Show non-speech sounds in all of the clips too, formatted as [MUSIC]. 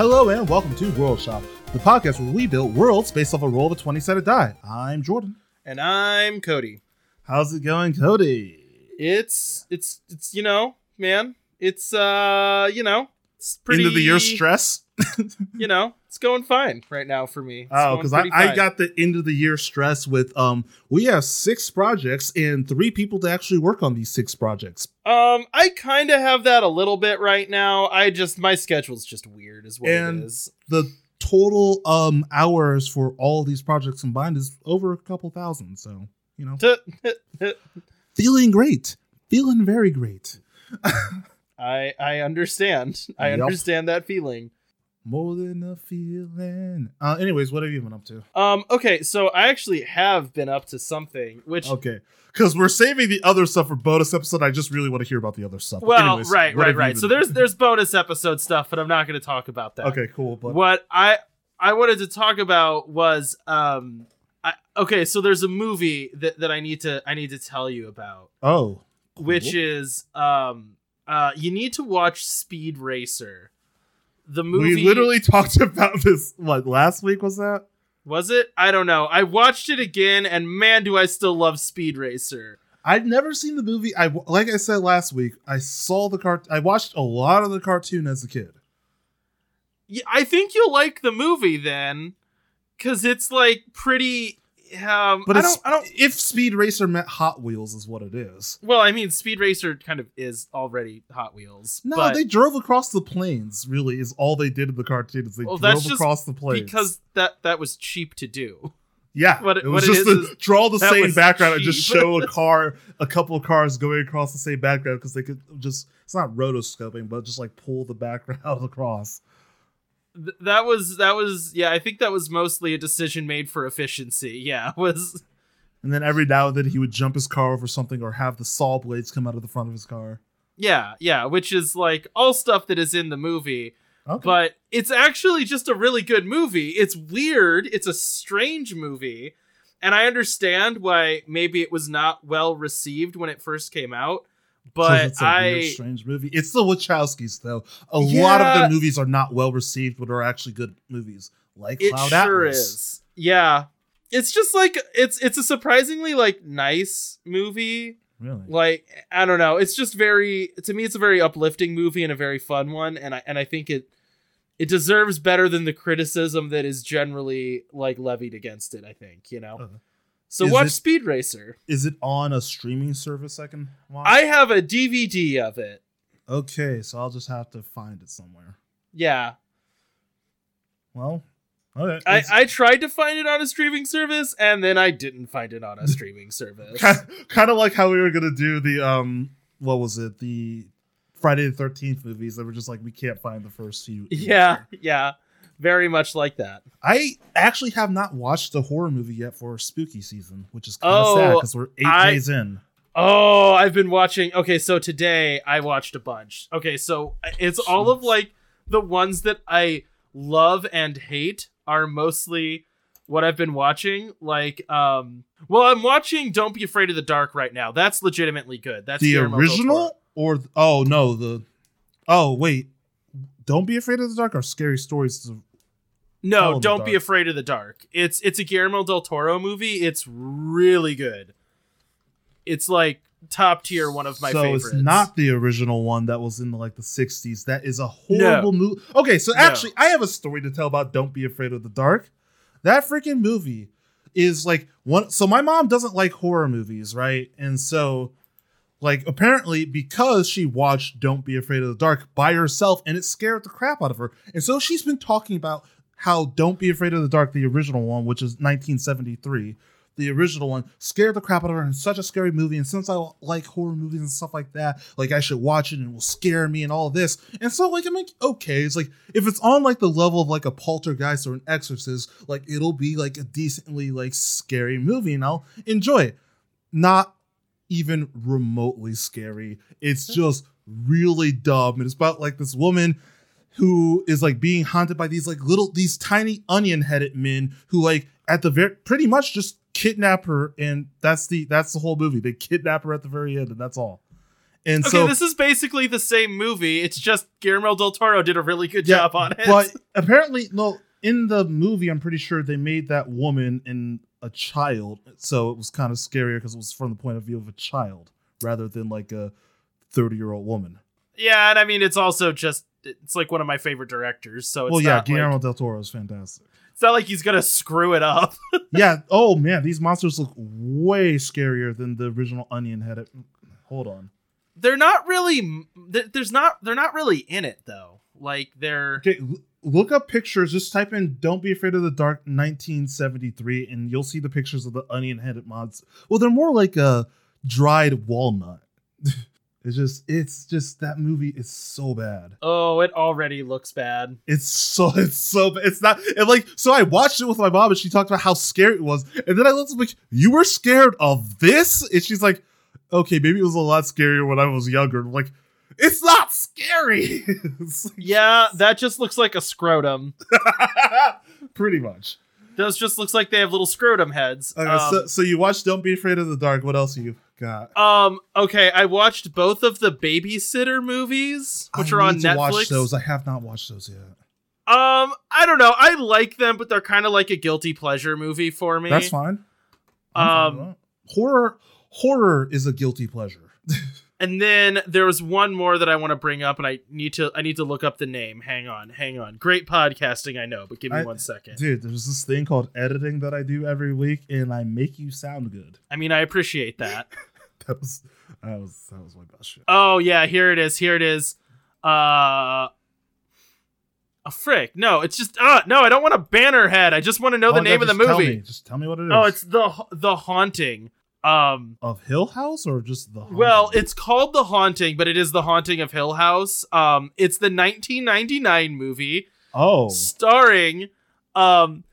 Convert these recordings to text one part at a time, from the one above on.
Hello and welcome to World Shop, the podcast where we build worlds based off a roll of a 20 sided die. I'm Jordan. And I'm Cody. How's it going, Cody? It's it's it's you know, man. It's uh, you know, it's pretty End of the year stress? [LAUGHS] You know, it's going fine right now for me. It's Oh, because I, I got the end of the year stress with um we have six projects and three people to actually work on these six projects. Um I kind of have that a little bit right now. I just my schedule's just weird is what And- it is. The total um hours for all these projects combined is over a couple thousand. So, you know, [LAUGHS] feeling great. Feeling very great. [LAUGHS] I I understand. I Yup. understand that feeling. More than a feeling. Uh anyways, what have you been up to? Um okay, so I actually have been up to something which Okay. Because we're saving the other stuff for bonus episode. I just really want to hear about the other stuff. well, Anyways, right, right, right. So there's there's bonus episode stuff, but I'm not going to talk about that. Okay, cool. But what I I wanted to talk about was um I, okay, so there's a movie that, that I need to I need to tell you about, oh. which is um uh you need to watch Speed Racer. The movie We literally [LAUGHS] talked about this what last week was that? was it? I don't know. I watched it again and man do I still love Speed Racer. I'd never seen the movie. I like I said last week, I saw the cart I watched a lot of the cartoon as a kid. Yeah, I think you'll like the movie then cuz it's like pretty um But I don't I don't if Speed Racer met Hot Wheels is what it is. Well, I mean, Speed Racer kind of is already Hot Wheels. No, but they drove across the plains. Really, is all they did in the cartoon. Is they Well, drove across the plains because that that was cheap to do. Yeah, What it- it was just to is draw the same background and just show a [LAUGHS] car, a couple of cars going across the same background because they could just it's not rotoscoping, but just like pull the background [LAUGHS] across. Th- that was that was yeah. I think that was mostly a decision made for efficiency. Yeah, was And then every now and then he would jump his car over something or have the saw blades come out of the front of his car. yeah yeah, which is like all stuff that is in the movie. Okay. But it's actually just a really good movie. It's weird. It's a strange movie. And I understand why maybe it was not well received when it first came out. But it's a I weird, strange movie. It's the Wachowskis though. A lot of their movies are not well received, but are actually good movies. Like it Cloud sure Atlas. is yeah it's just like it's it's a surprisingly like nice movie Really? like i don't know it's just very to me it's a very uplifting movie and a very fun one and i and i think it it deserves better than the criticism that is generally like levied against it i think you know Uh, so is watch it- speed racer Is it on a streaming service I can watch? i have a dvd of it okay, so I'll just have to find it somewhere. yeah Well, okay. I, I tried to find it on a streaming service and then I didn't find it on a [LAUGHS] streaming service. kind, kind of like how we were gonna do the um, what was it? The Friday the Thirteenth movies that were just like we can't find the first few. Yeah, yeah. Very much like that. I actually have not watched a horror movie yet for spooky season, which is kind of Oh, sad because we're eight I- days in. Oh, I've been watching. Okay, so today I watched a bunch. Okay, so it's all of like the ones that I love and hate are mostly what I've been watching. Like, um, well, I'm watching Don't Be Afraid of the Dark right now. That's legitimately good. That's The Guillermo original or th- oh no the oh wait, don't be afraid of the dark or scary stories. No, Don't Be Afraid of the Dark. It's it's a Guillermo del Toro movie. It's really good. It's like top tier one of my so favorites. it's not the original one that was in like the 60s. That is a horrible movie. Okay, so No. actually, I have a story to tell about Don't Be Afraid of the Dark. That freaking movie is like one. So my mom doesn't like horror movies, right? And so, like, apparently, because she watched Don't Be Afraid of the Dark by herself, and it scared the crap out of her. And so she's been talking about how Don't Be Afraid of the Dark, the original one, which is 1973 the original one scared the crap out of her and such a scary movie and since i like horror movies and stuff like that like i should watch it and it will scare me and all this. And so like i'm like okay it's like if it's on like the level of like a poltergeist or an exorcist like it'll be like a decently like scary movie and i'll enjoy it. Not even remotely scary. It's just really dumb. And it's about like this woman who is like being haunted by these like little these tiny onion headed men who like at the very pretty much just kidnap her and that's the that's the whole movie they kidnap her at the very end and that's all And Okay, so, this is basically the same movie. It's just Guillermo del Toro did a really good Yeah, job on it. but apparently, no. In the movie, I'm pretty sure they made that woman in a child, so it was kind of scarier because it was from the point of view of a child rather than like a 30 year old woman. yeah, and I mean it's also just it's like one of my favorite directors, so it's well, yeah, Guillermo like, del Toro is fantastic. it's not like he's gonna screw it up. [LAUGHS] yeah. Oh man, these monsters look way scarier than the original Onion had. It. Hold on. they're not really there's not they're not really in it though. Like they're Okay, look up pictures. Just type in "Don't Be Afraid of the Dark" 1973, and you'll see the pictures of the onion-headed mods. Well, they're more like a dried walnut. [LAUGHS] it's just, it's just that movie is so bad. oh, it already looks bad. It's so, [LAUGHS] it's so, bad. it's not. And like, so I watched it with my mom, and she talked about how scary it was, and then I looked like, "You were scared of this?" And she's like, "Okay, maybe it was a lot scarier when I was younger." I'm like, it's not scary. [LAUGHS] It's like- Yeah, [LAUGHS] that just looks like a scrotum. Pretty much. Those just looks like they have little scrotum heads. Okay, um, so, so you watched Don't Be Afraid of the Dark. What else you got? um, okay, I watched both of the babysitter movies, which I are on Netflix. Watch those. I have not watched those yet. Um, I don't know. I like them, but they're kind of like a guilty pleasure movie for me. That's fine. I'm Um, that. horror horror is a guilty pleasure. [LAUGHS] and then there was one more that I want to bring up, and I need to I need to look up the name. Hang on, hang on. Great podcasting, I know, but give me I- one second. Dude, there's this thing called editing that I do every week, and I make you sound good. I mean, I appreciate that. [LAUGHS] That was that was that was my best shit. oh yeah, here it is. Here it is. Uh. A frick. No, it's just uh no, I don't want a banner head. I just want to know the Oh, name no, of the tell movie. me. Just tell me what it is. Oh, it's the the haunting. Um of Hill House or just the well, it's called The Haunting, but it is The Haunting of Hill House. Um it's the 1999 movie oh starring um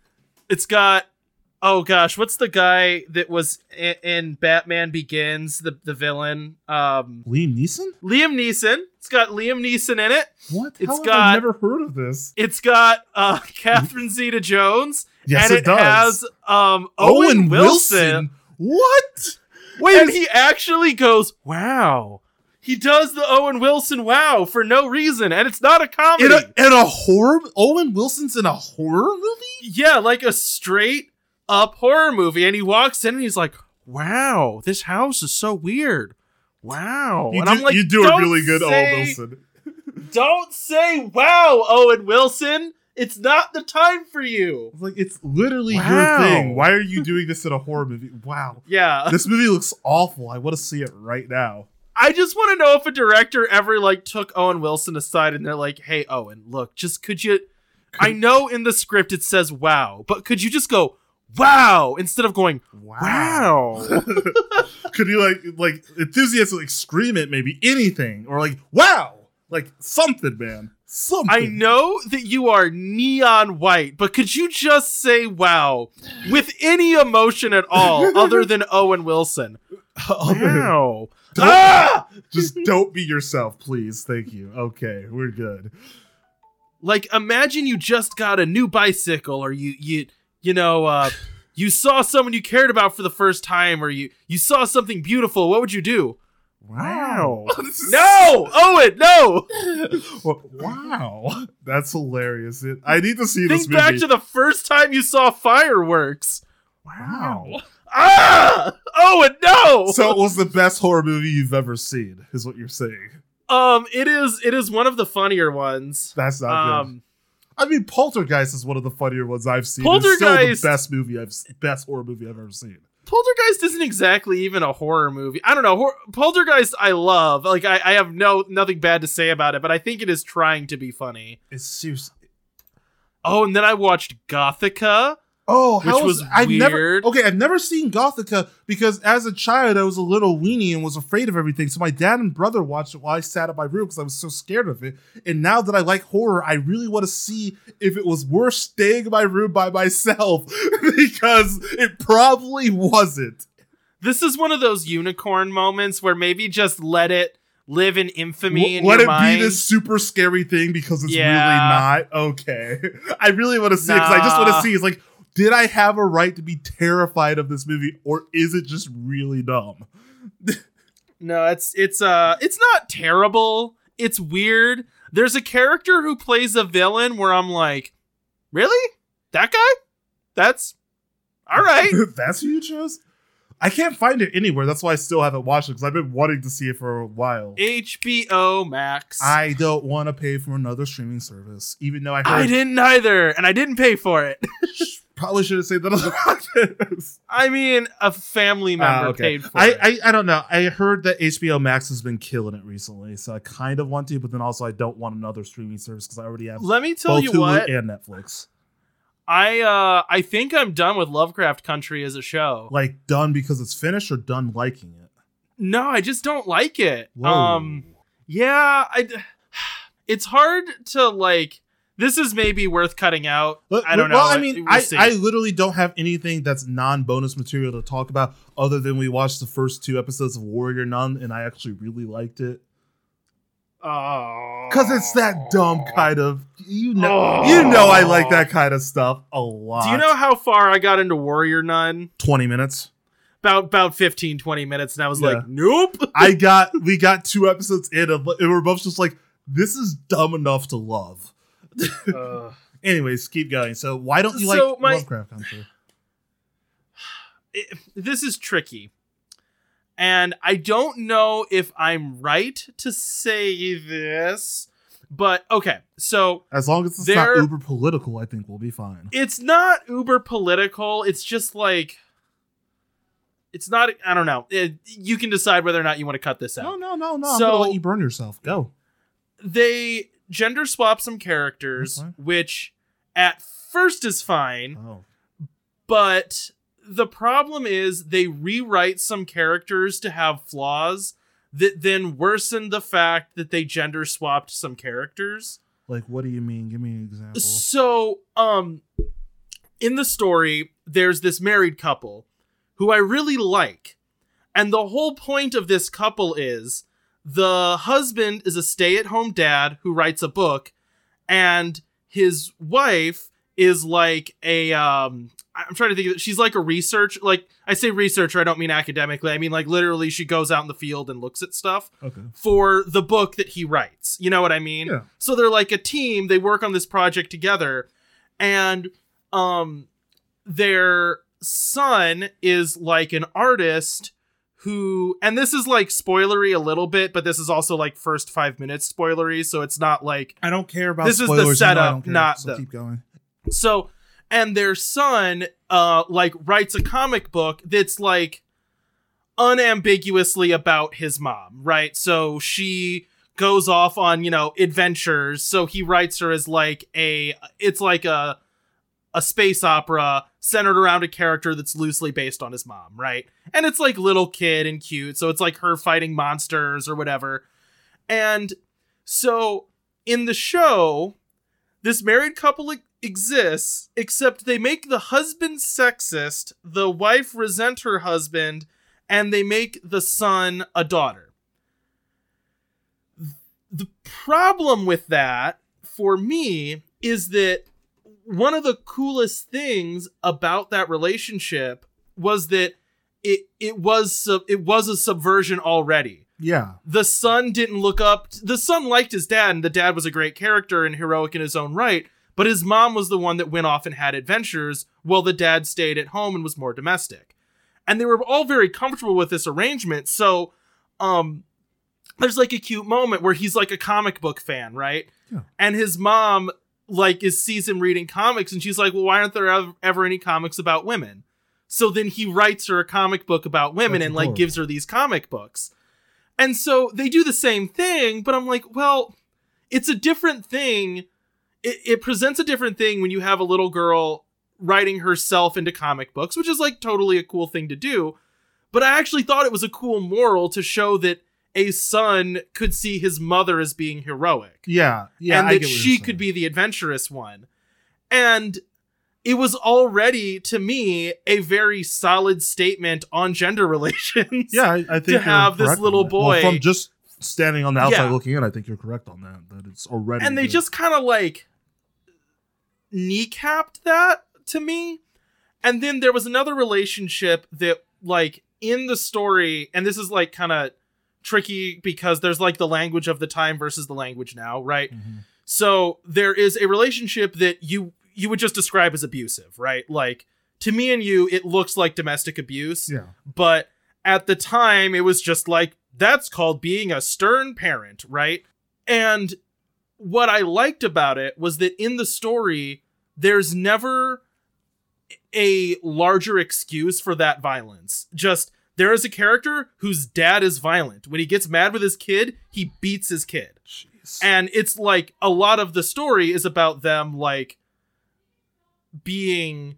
it's got oh gosh, what's the guy that was in, in Batman Begins, the the villain? Um Liam Neeson. Liam Neeson. It's got Liam Neeson in it. What? It's How have got- I never heard of this. It's got uh [LAUGHS] Catherine Zeta Jones Yes, and it, does. has um Owen, Wilson. What? Wait, and he actually goes, "Wow." He does the Owen Wilson wow for no reason, and it's not a comedy. In a, in a horror? Owen Wilson's in a horror movie? yeah, like a straight up horror movie, and he walks in and he's like, "Wow, this house is so weird." Wow, You and do, I'm like, you do a really good say- Owen Wilson. [LAUGHS] Don't say wow, Owen Wilson. It's not the time for you. It's like it's literally Wow. your thing. Why are you doing this in a horror movie? Wow. Yeah, This movie looks awful. I want to see it right now. I just want to know if a director ever like took Owen Wilson aside and they're like, "Hey, Owen, look, just could you? I know in the script it says wow, but could you just go wow instead of going wow?" [LAUGHS] Could you like like enthusiastically like, scream it maybe anything or like wow like something man something I know that you are neon white, but could you just say wow with any emotion at all [LAUGHS] other than Owen Wilson? Wow. Don't- Ah! [LAUGHS] just don't be yourself please thank you okay we're good like imagine you just got a new bicycle or you you you know uh you saw someone you cared about for the first time or you you saw something beautiful what would you do wow. [LAUGHS] No! owen no! [LAUGHS] Wow. That's hilarious. It, i need to see this think movie. back to the first time you saw fireworks. Wow. Ah! Owen no! So it was the best horror movie you've ever seen is what you're saying. Um it is it is one of the funnier ones. That's not good. Um I mean, Poltergeist is one of the funnier ones I've seen. It's still the Poltergeist- best movie I've best horror movie I've ever seen. Poltergeist isn't exactly even a horror movie. I don't know. Hor- Poltergeist, I love. Like, I, I have no nothing bad to say about it, but I think it is trying to be funny. It's seriously. Oh, and then I watched Gothika. Oh, Which how was I've never okay. I've never seen Gothika because as a child I was a little weenie and was afraid of everything. So my dad and brother watched it while I sat at my room because I was so scared of it. And now that I like horror, I really want to see if it was worth staying in my room by myself [LAUGHS] because it probably wasn't. This is one of those unicorn moments where maybe just let it live in infamy in Let it mind. be this super scary thing because it's Yeah. really not okay. [LAUGHS] I really want to see it because I just want to see. It's like, did I have a right to be terrified of this movie, or is it just really dumb? No, it's it's uh it's not terrible. It's weird. There's a character who plays a villain where I'm like, really? That guy? That's all right. [LAUGHS] That's who you chose? I can't find it anywhere. That's why I still haven't watched it because I've been wanting to see it for a while. HBO Max. I don't want to pay for another streaming service, even though I heard I didn't either, and I didn't pay for it. [LAUGHS] probably should have said that on the [LAUGHS] podcast. I mean, a family member Ah, okay. paid for I, it. I I don't know. I heard that HBO Max has been killing it recently, so I kind of want to, but then also I don't want another streaming service because I already have Let me tell both you Hulu what. and Netflix. I uh I think I'm done with Lovecraft Country as a show. Like done because it's finished or done liking it. No, I just don't like it. Whoa. Um yeah, I [SIGHS] it's hard to like this is maybe worth cutting out. I don't know. Well, I mean, We'll I. I literally don't have anything that's non-bonus material to talk about other than we watched the first two episodes of Warrior Nun and I actually really liked it. Oh. Cause it's that dumb kind of you know Oh. you know I like that kind of stuff a lot. Do you know how far I got into Warrior Nun? twenty minutes? About about 15 20 minutes and I was Yeah. like, "Nope." [LAUGHS] I got we got two episodes in of and we're both just like, this is dumb enough to love. Uh, Ugh. [LAUGHS] Anyways, keep going. So why don't you So like my- Lovecraft Country? [SIGHS] it- this is tricky. And I don't know if I'm right to say this, but okay. So As long as it's not uber political, I think we'll be fine. it's not uber political. It's just like it's not. I don't know. It- you can decide whether or not you want to cut this out. No, no, no, no. I'm So- gonna let you burn yourself. Go. They gender swap some characters, which at first is fine, Oh. but the problem is they rewrite some characters to have flaws that then worsen the fact that they gender swapped some characters. Like what do you mean? Give me an example. So, um, in the story, there's this married couple who I really like. And the whole point of this couple is the husband is a stay at home dad who writes a book, and his wife is like a, um, I'm trying to think of it. She's like a research, like I say researcher, I don't mean academically. I mean like literally she goes out in the field and looks at stuff Okay. for the book that he writes. You know what I mean? Yeah. So they're like a team, they work on this project together and um their son is like an artist who and this is like spoilery a little bit, but this is also like first 5 minutes spoilery, so it's not like I don't care about This is the spoilers. you know I setup, care, not so the- keep going. so and their son uh like writes a comic book that's like unambiguously about his mom, right? So she goes off on, you know, adventures. So he writes her as like a it's like a a space opera centered around a character that's loosely based on his mom, right? And it's like little kid and cute. So it's like her fighting monsters or whatever. And so in the show, this married couple exists, except they make the husband sexist, the wife resent her husband, and they make the son a daughter. The problem with that, for me, is that one of the coolest things about that relationship was that it it was it was a subversion already Yeah. the son didn't look up the son liked his dad and the dad was a great character and heroic in his own right but his mom was the one that went off and had adventures while the dad stayed at home and was more domestic and they were all very comfortable with this arrangement so um there's like a cute moment where he's like a comic book fan right Yeah. and his mom like is sees him reading comics and she's like well why aren't there ever, any comics about women so then he writes her a comic book about women That's and like gives her these comic books and so they do the same thing, but I'm like, well, it's a different thing. It, it presents a different thing when you have a little girl writing herself into comic books, which is like totally a cool thing to do. But I actually thought it was a cool moral to show that a son could see his mother as being heroic Yeah. Yeah. and I that she could be the adventurous one. And it was already, to me, a very solid statement on gender [LAUGHS] relations. Yeah, I, I think to have this little that. Well, boy- from just standing on the outside Yeah. looking in, I think you're correct on that. That it's already and they good. just kind of like kneecapped that to me and then there was another relationship that like in the story and this is like kind of tricky because there's like the language of the time versus the language now, right? Mhm. So there is a relationship that you you would just describe as abusive, right? Like to me and you, it looks like domestic abuse, Yeah. but at the time it was just like that's called being a stern parent, right? And what I liked about it was that in the story, there's never a larger excuse for that violence. Just there is a character whose dad is violent. When he gets mad with his kid, he beats his kid. Jeez. And it's like a lot of the story is about them like being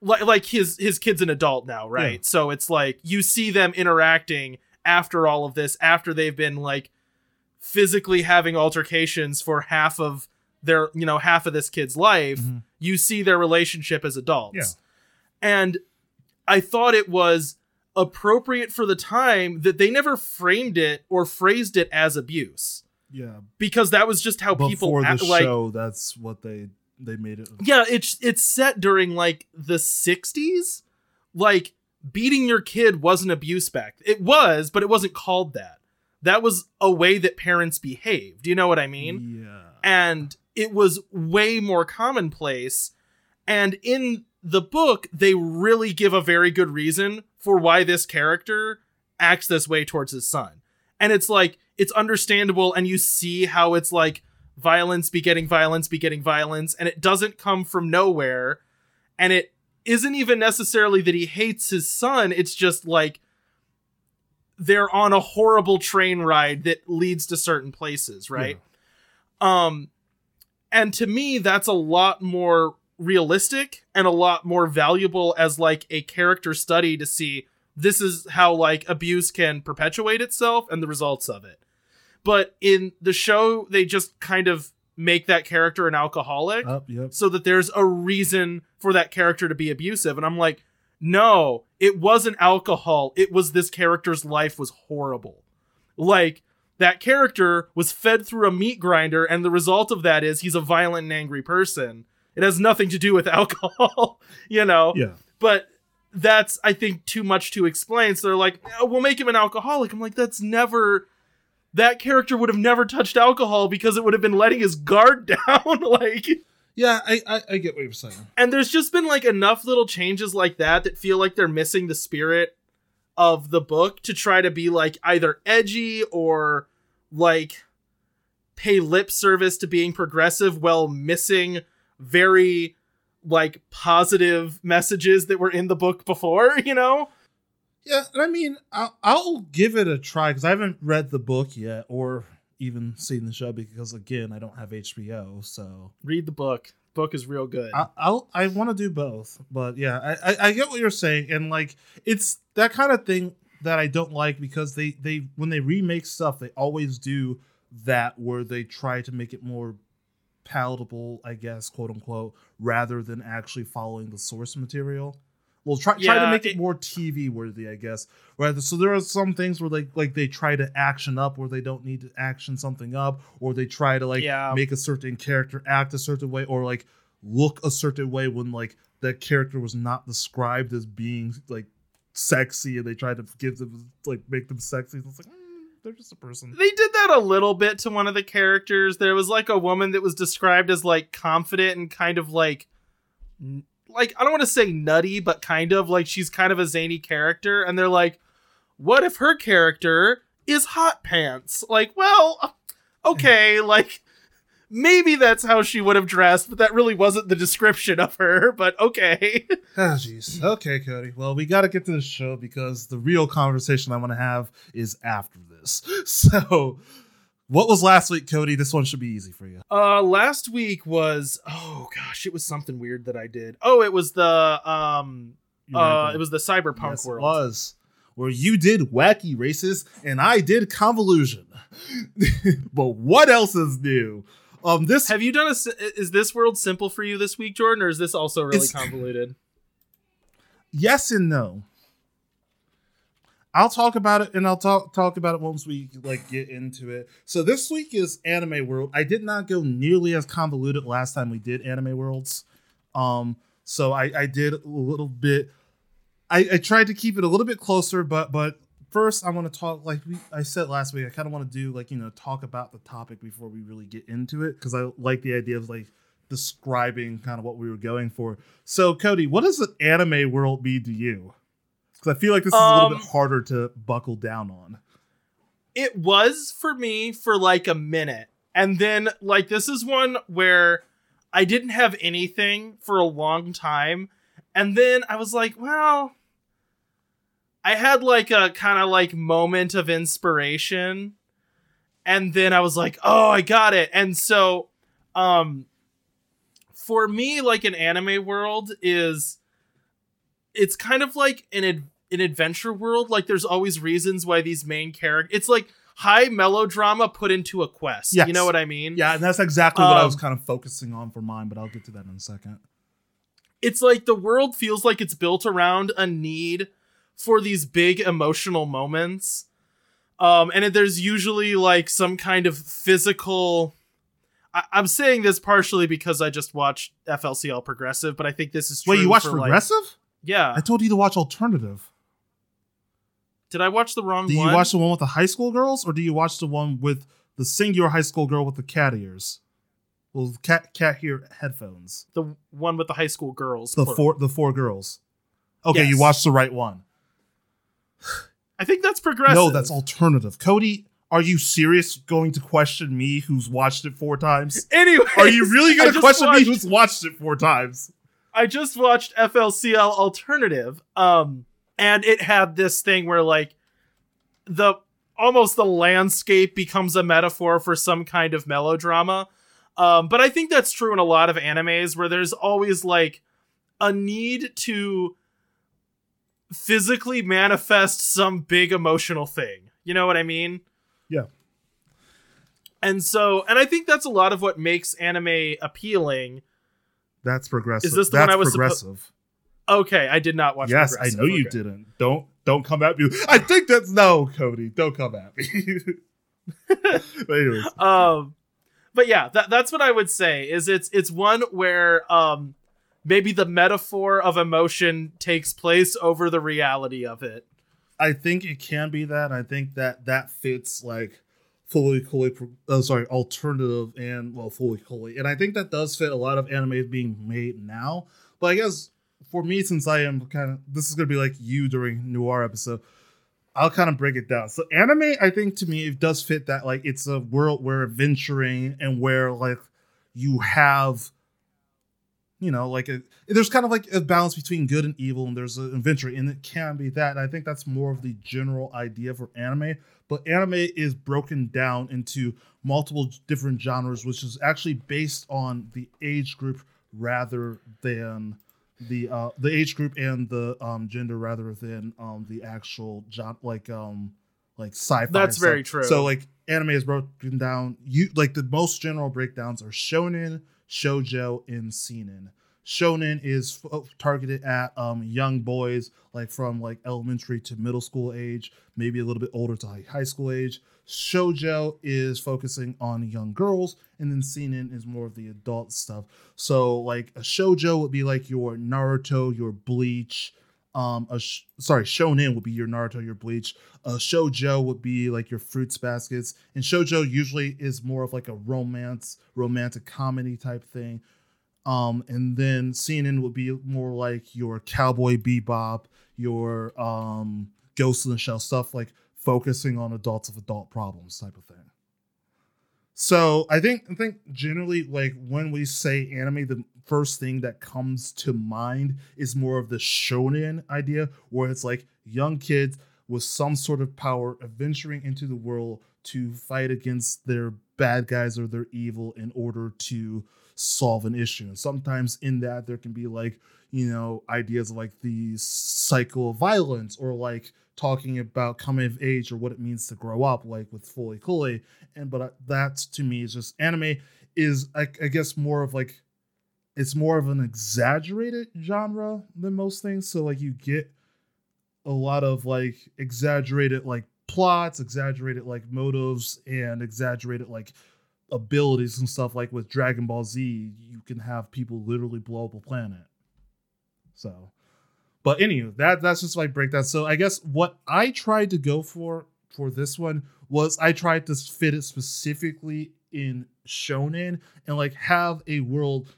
like like his his kid's an adult now, right? Yeah. So it's like you see them interacting after all of this after they've been like physically having altercations for half of their, you know, half of this kid's life. Mhm. You see their relationship as adults. Yeah. And I thought it was appropriate for the time that they never framed it or phrased it as abuse yeah. because that was just how people Before the act, like show, that's what they they made it. yeah it's it's set during like the 60s like beating your kid wasn't abuse back it was but it wasn't called that that was a way that parents behaved you know what i mean yeah. and it was way more commonplace and in the book they really give a very good reason for why this character acts this way towards his son. And it's like it's understandable and you see how it's like violence begetting violence begetting violence and it doesn't come from nowhere and it isn't even necessarily that he hates his son it's just like they're on a horrible train ride that leads to certain places right? Um and to me that's a lot more realistic and a lot more valuable as like a character study to see this is how like abuse can perpetuate itself and the results of it but in the show they just kind of make that character an alcoholic. Yep. so that there's a reason for that character to be abusive and i'm like no it wasn't alcohol it was this character's life was horrible like that character was fed through a meat grinder and the result of that is he's a violent and angry person it has nothing to do with [LAUGHS] alcohol you know Yeah. but that's i think too much to explain so they're like "Oh, we'll make him an alcoholic i'm like that's never that character would have never touched alcohol because it would have been letting his guard [LAUGHS] down [LAUGHS] like Yeah. I, I I get what you're saying. and there's just been like enough little changes like that that feel like they're missing the spirit of the book to try to be like either edgy or like pay lip service to being progressive while missing very like positive messages that were in the book before, [LAUGHS] you know? Yeah, and I mean, I'll, I'll give it a try because I haven't read the book yet or even seen the show because again, I don't have HBO. So Read the book. Book is real good. I, I'll I want to do both, but yeah, I, I I get what you're saying, and like it's that kind of thing that I don't like because they they when they remake stuff, they always do that where they try to make it more palatable, I guess, quote unquote, rather than actually following the source material. Well, try try to make it, it- more TV worthy, I guess. Right. So there are some things where like like they try to action up where they don't need to action something up, or they try to like Yeah. make a certain character act a certain way, or like look a certain way when like that character was not described as being like sexy, and they try to give them like make them sexy. It's like mm, they're just a person. they did that a little bit to one of the characters. There was like a woman that was described as like confident and kind of like like I don't want to say nutty, but kind of like she's kind of a zany character and they're like what if her character is hot pants? Like, well, okay, [LAUGHS] like maybe that's how she would have dressed, but that really wasn't the description of her, but okay. [LAUGHS] Ah, jeez. Okay, Cody. Well, we got to get to the show because the real conversation I want to have is after this. [LAUGHS] So, what was last week, Cody? This one should be easy for you. Uh last week was oh gosh, it was something weird that I did. Oh, it was the um uh it was the cyberpunk Yes, it world. was where you did wacky races and I did convolution. [LAUGHS] but what else is new? Um, this Have you done a? is this world simple for you this week, Jordan, or is this also really convoluted? yes and no. I'll talk about it and I'll talk talk about it once we like get into it. So this week is Anime World. I did not go nearly as convoluted last time we did Anime Worlds. Um so I, I did a little bit I, I tried to keep it a little bit closer, but but first I want to talk like we, I said last week. I kind of want to do like you know talk about the topic before we really get into it because I like the idea of like describing kind of what we were going for. So Cody, what does an anime world mean to you? Because I feel like this is a little Um, bit harder to buckle down on. it was for me for like a minute. And then like this is one where i didn't have anything for a long time. And then i was like well i had like a kind of like moment of inspiration. And then i was like oh i got it. And so um for me like an anime world is it's kind of like an ad- an adventure world like there's always reasons why these main characters it's like high melodrama put into a quest Yes. you know what i mean Yeah, and that's exactly what I was Um, kind of focusing on for mine, but I'll get to that in a second. it's like the world feels like it's built around a need for these big emotional moments um and there's usually like some kind of physical I- i'm saying this partially because i just watched flcl progressive but i think this is true Wait, you watched for, like- Progressive? yeah I told you to watch Alternative. Did i watch the wrong one? Do you one watch the one with the high school girls, or do you watch the one with the singular high school girl with the cat ears? Well, cat cat ear headphones. the one with the high school girls The plural. four the four girls. Okay, you watched the right one. [SIGHS] i think that's progressive No, that's alternative. Cody, are you serious going to question me who's watched it four times? anyway Are you really going to question watched- me who's watched it four times? I just watched FLCL Alternative, um, and it had this thing where like the almost the landscape becomes a metaphor for some kind of melodrama. Um, but I think that's true in a lot of animes where there's always like a need to physically manifest some big emotional thing. You know what I mean? Yeah. And so, and I think that's a lot of what makes anime appealing. That's progressive. Is this the That's one I was progressive? Okay, I did not watch. yes, I know you didn't. Don't don't come at me. I think that's no, Cody. Don't come at me. [LAUGHS] but anyways, um but yeah that, that's what i would say is it's it's one where um maybe the metaphor of emotion takes place over the reality of it I think it can be that. I think that that fits like fully fully oh sorry alternative and well fully fully and I think that does fit a lot of anime being made now. But I guess for me, since I am kind of this is gonna be like you during noir episode, I'll kind of break it down. So anime, I think to me, it does fit that like it's a world where adventuring and where like you have you know like a, there's kind of like a balance between good and evil and there's an adventure and it can be that and i think that's more of the general idea for anime but anime is broken down into multiple different genres which is actually based on the age group rather than the uh the age group and the um gender rather than um the actual genre like um like sci-fi That's stuff. very true. so like anime is broken down you like the most general breakdowns are shonen shojo and seinen shonen is f- targeted at um young boys like from like elementary to middle school age maybe a little bit older to like high school age shojo is focusing on young girls and then seinen is more of the adult stuff. So like a shojo would be like your naruto your bleach um a sh- sorry shonen would be your naruto your bleach. A shojo would be like your fruits baskets and shojo usually is more of like a romance romantic comedy type thing. Um and then seinen would be more like your cowboy bebop your um ghost in the shell stuff like focusing on adults of adult problems type of thing so i think i think generally like when we say anime the first thing that comes to mind is more of the shonen idea where it's like young kids with some sort of power adventuring into the world to fight against their bad guys or their evil in order to solve an issue. And sometimes in that there can be like, you know, ideas like the cycle of violence or like talking about coming of age or what it means to grow up, like with Fooly Cooly. And but uh, that to me is just anime is I, I guess more of like it's more of an exaggerated genre than most things. So like you get a lot of like exaggerated like plots, exaggerated like motives, and exaggerated like abilities and stuff. Like with Dragon Ball Z, you can have people literally blow up a planet. So, But anyway, that that's just my breakdown. So I guess what I tried to go for for this one was I tried to fit it specifically in shonen and like have a world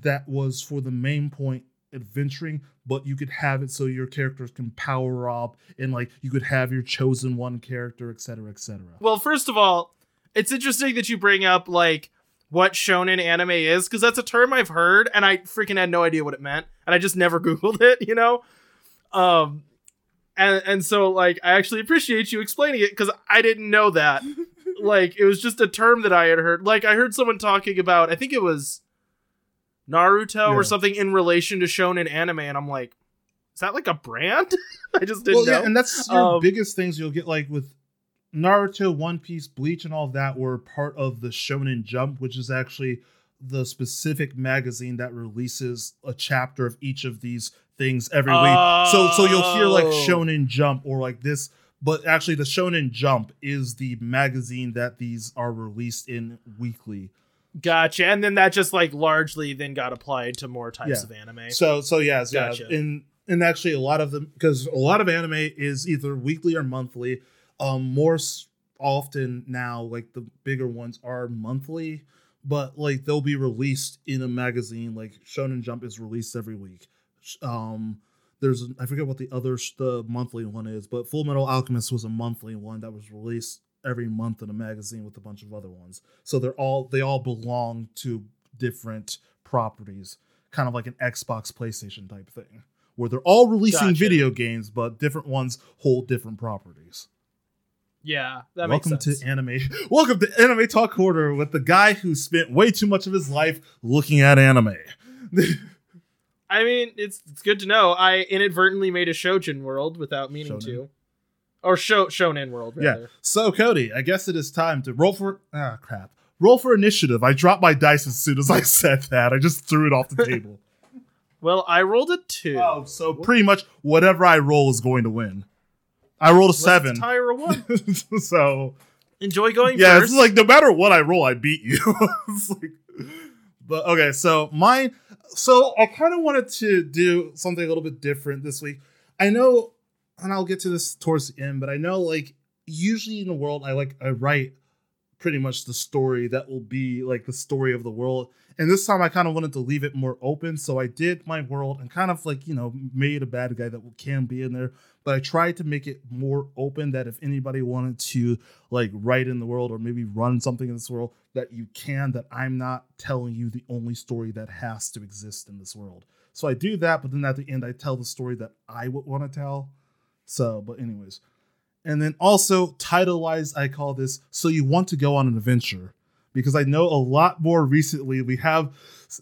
that was for the main point adventuring, but you could have it so your characters can power up and like you could have your chosen one character, etc., etc. Well, first of all, it's interesting that you bring up like what shonen anime is because that's a term I've heard and I freaking had no idea what it meant and I just never [LAUGHS] googled it, you know. Um, and and so like I actually appreciate you explaining it because I didn't know that. [LAUGHS] like it was just a term that I had heard. Like I heard someone talking about. I think it was Naruto Yeah. or something in relation to shonen anime, and I'm like, is that like a brand? [LAUGHS] I just didn't well, know. yeah, and that's your Um, biggest things you'll get like with Naruto, One Piece, Bleach, and all that were part of the Shonen Jump, which is actually the specific magazine that releases a chapter of each of these things every week. So so you'll hear like Oh. Shonen Jump or like this, but actually the Shonen Jump is the magazine that these are released in weekly. Gotcha. And then that just like largely then got applied to more types Yeah. of anime. So so yeah, so Gotcha. yeah. And and actually a lot of them because a lot of anime is either weekly or monthly. Um, more often now, like the bigger ones are monthly, but like they'll be released in a magazine. Like Shonen Jump is released every week. Um, there's I forget what the other sh- the monthly one is, but Full Metal Alchemist was a monthly one that was released every month in a magazine with a bunch of other ones. So they're all they all belong to different properties, kind of like an Xbox PlayStation type thing, where they're all releasing Gotcha. video games, but different ones hold different properties. Yeah, that Welcome makes sense. to anime. Welcome to Anime Talk Quarter with the guy who spent way too much of his life looking at anime. [LAUGHS] I mean, it's it's good to know. I inadvertently made a Shojin world without meaning Shonen. to. Or show Shonen world yeah. So Cody, I guess it is time to roll for ah crap. Roll for initiative. I dropped my dice as soon as I [LAUGHS] said that. I just threw it off the table. [LAUGHS] Well, I rolled a two. oh, so pretty much whatever I roll is going to win. I rolled a seven. it's tie or a one. [LAUGHS] so Enjoy going yeah, first. it's like no matter what I roll, I beat you. [LAUGHS] It's like- but okay, so mine. So I kind of wanted to do something a little bit different this week. I know, and I'll get to this towards the end, but I know like usually in the world, I like I write pretty much the story that will be like the story of the world. And this time I kind of wanted to leave it more open. So I did my world and kind of like, you know, made a bad guy that can be in there. But I tried to make it more open that if anybody wanted to like write in the world or maybe run something in this world, that you can, that I'm not telling you the only story that has to exist in this world. So I do that, but then at the end I tell the story that I would want to tell. So, but anyways. And then also title wise, I call this So You Want to Go on an Adventure. Because I know a lot more recently we have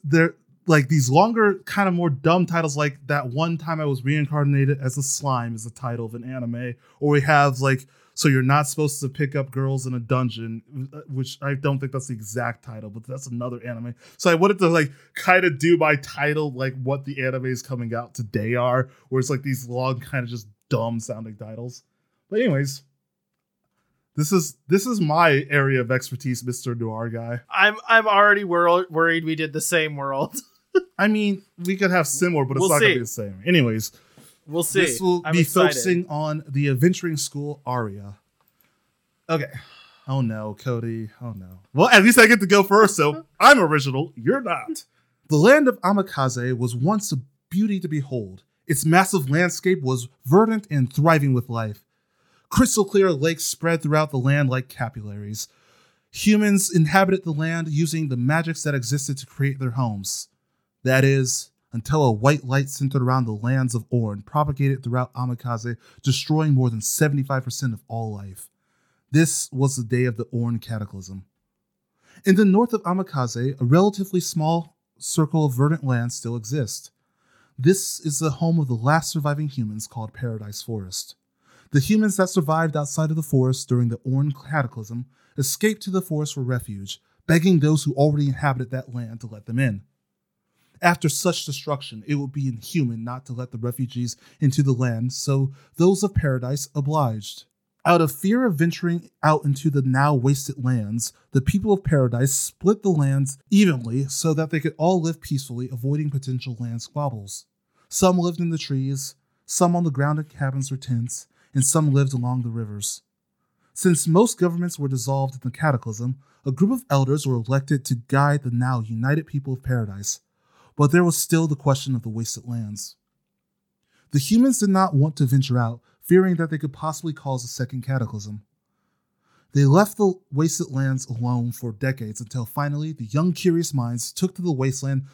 there like these longer, kind of more dumb titles, like that one time I was reincarnated as a slime is the title of an anime. Or we have like So You're Not Supposed to Pick Up Girls in a Dungeon, uh, which I don't think that's the exact title, but that's another anime. So I wanted to like kind of do my title like what the animes coming out today are, where it's like these long, kind of just dumb sounding titles. But anyways, this is this is my area of expertise, Mr. Noir guy. I'm I'm already wor- worried we did the same world. [LAUGHS] I mean, we could have similar, but it's We'll not gonna be the same. Anyways, We'll see. this will I'm be excited. focusing on the adventuring school aria. Okay. Oh no, Cody. Oh no. Well, at least I get to go first, so [LAUGHS] I'm original. You're not. The land of Amakaze was once a beauty to behold. Its massive landscape was verdant and thriving with life. Crystal clear lakes spread throughout the land like capillaries. Humans inhabited the land using the magics that existed to create their homes. That is, until a white light centered around the lands of Orn propagated throughout Amakaze, destroying more than 75% of all life. This was the day of the Orn Cataclysm. In the north of Amakaze, a relatively small circle of verdant land still exists. This is the home of the last surviving humans called Paradise Forest. The humans that survived outside of the forest during the Orn Cataclysm escaped to the forest for refuge, begging those who already inhabited that land to let them in. After such destruction, it would be inhuman not to let the refugees into the land, so those of paradise obliged. Out of fear of venturing out into the now wasted lands, the people of paradise split the lands evenly so that they could all live peacefully, avoiding potential land squabbles. Some lived in the trees, some on the ground in cabins or tents, and some lived along the rivers. Since most governments were dissolved in the cataclysm, a group of elders were elected to guide the now united people of paradise, but there was still the question of the wasted lands. The humans did not want to venture out, fearing that they could possibly cause a second cataclysm. They left the wasted lands alone for decades until finally the young curious minds took to the wasteland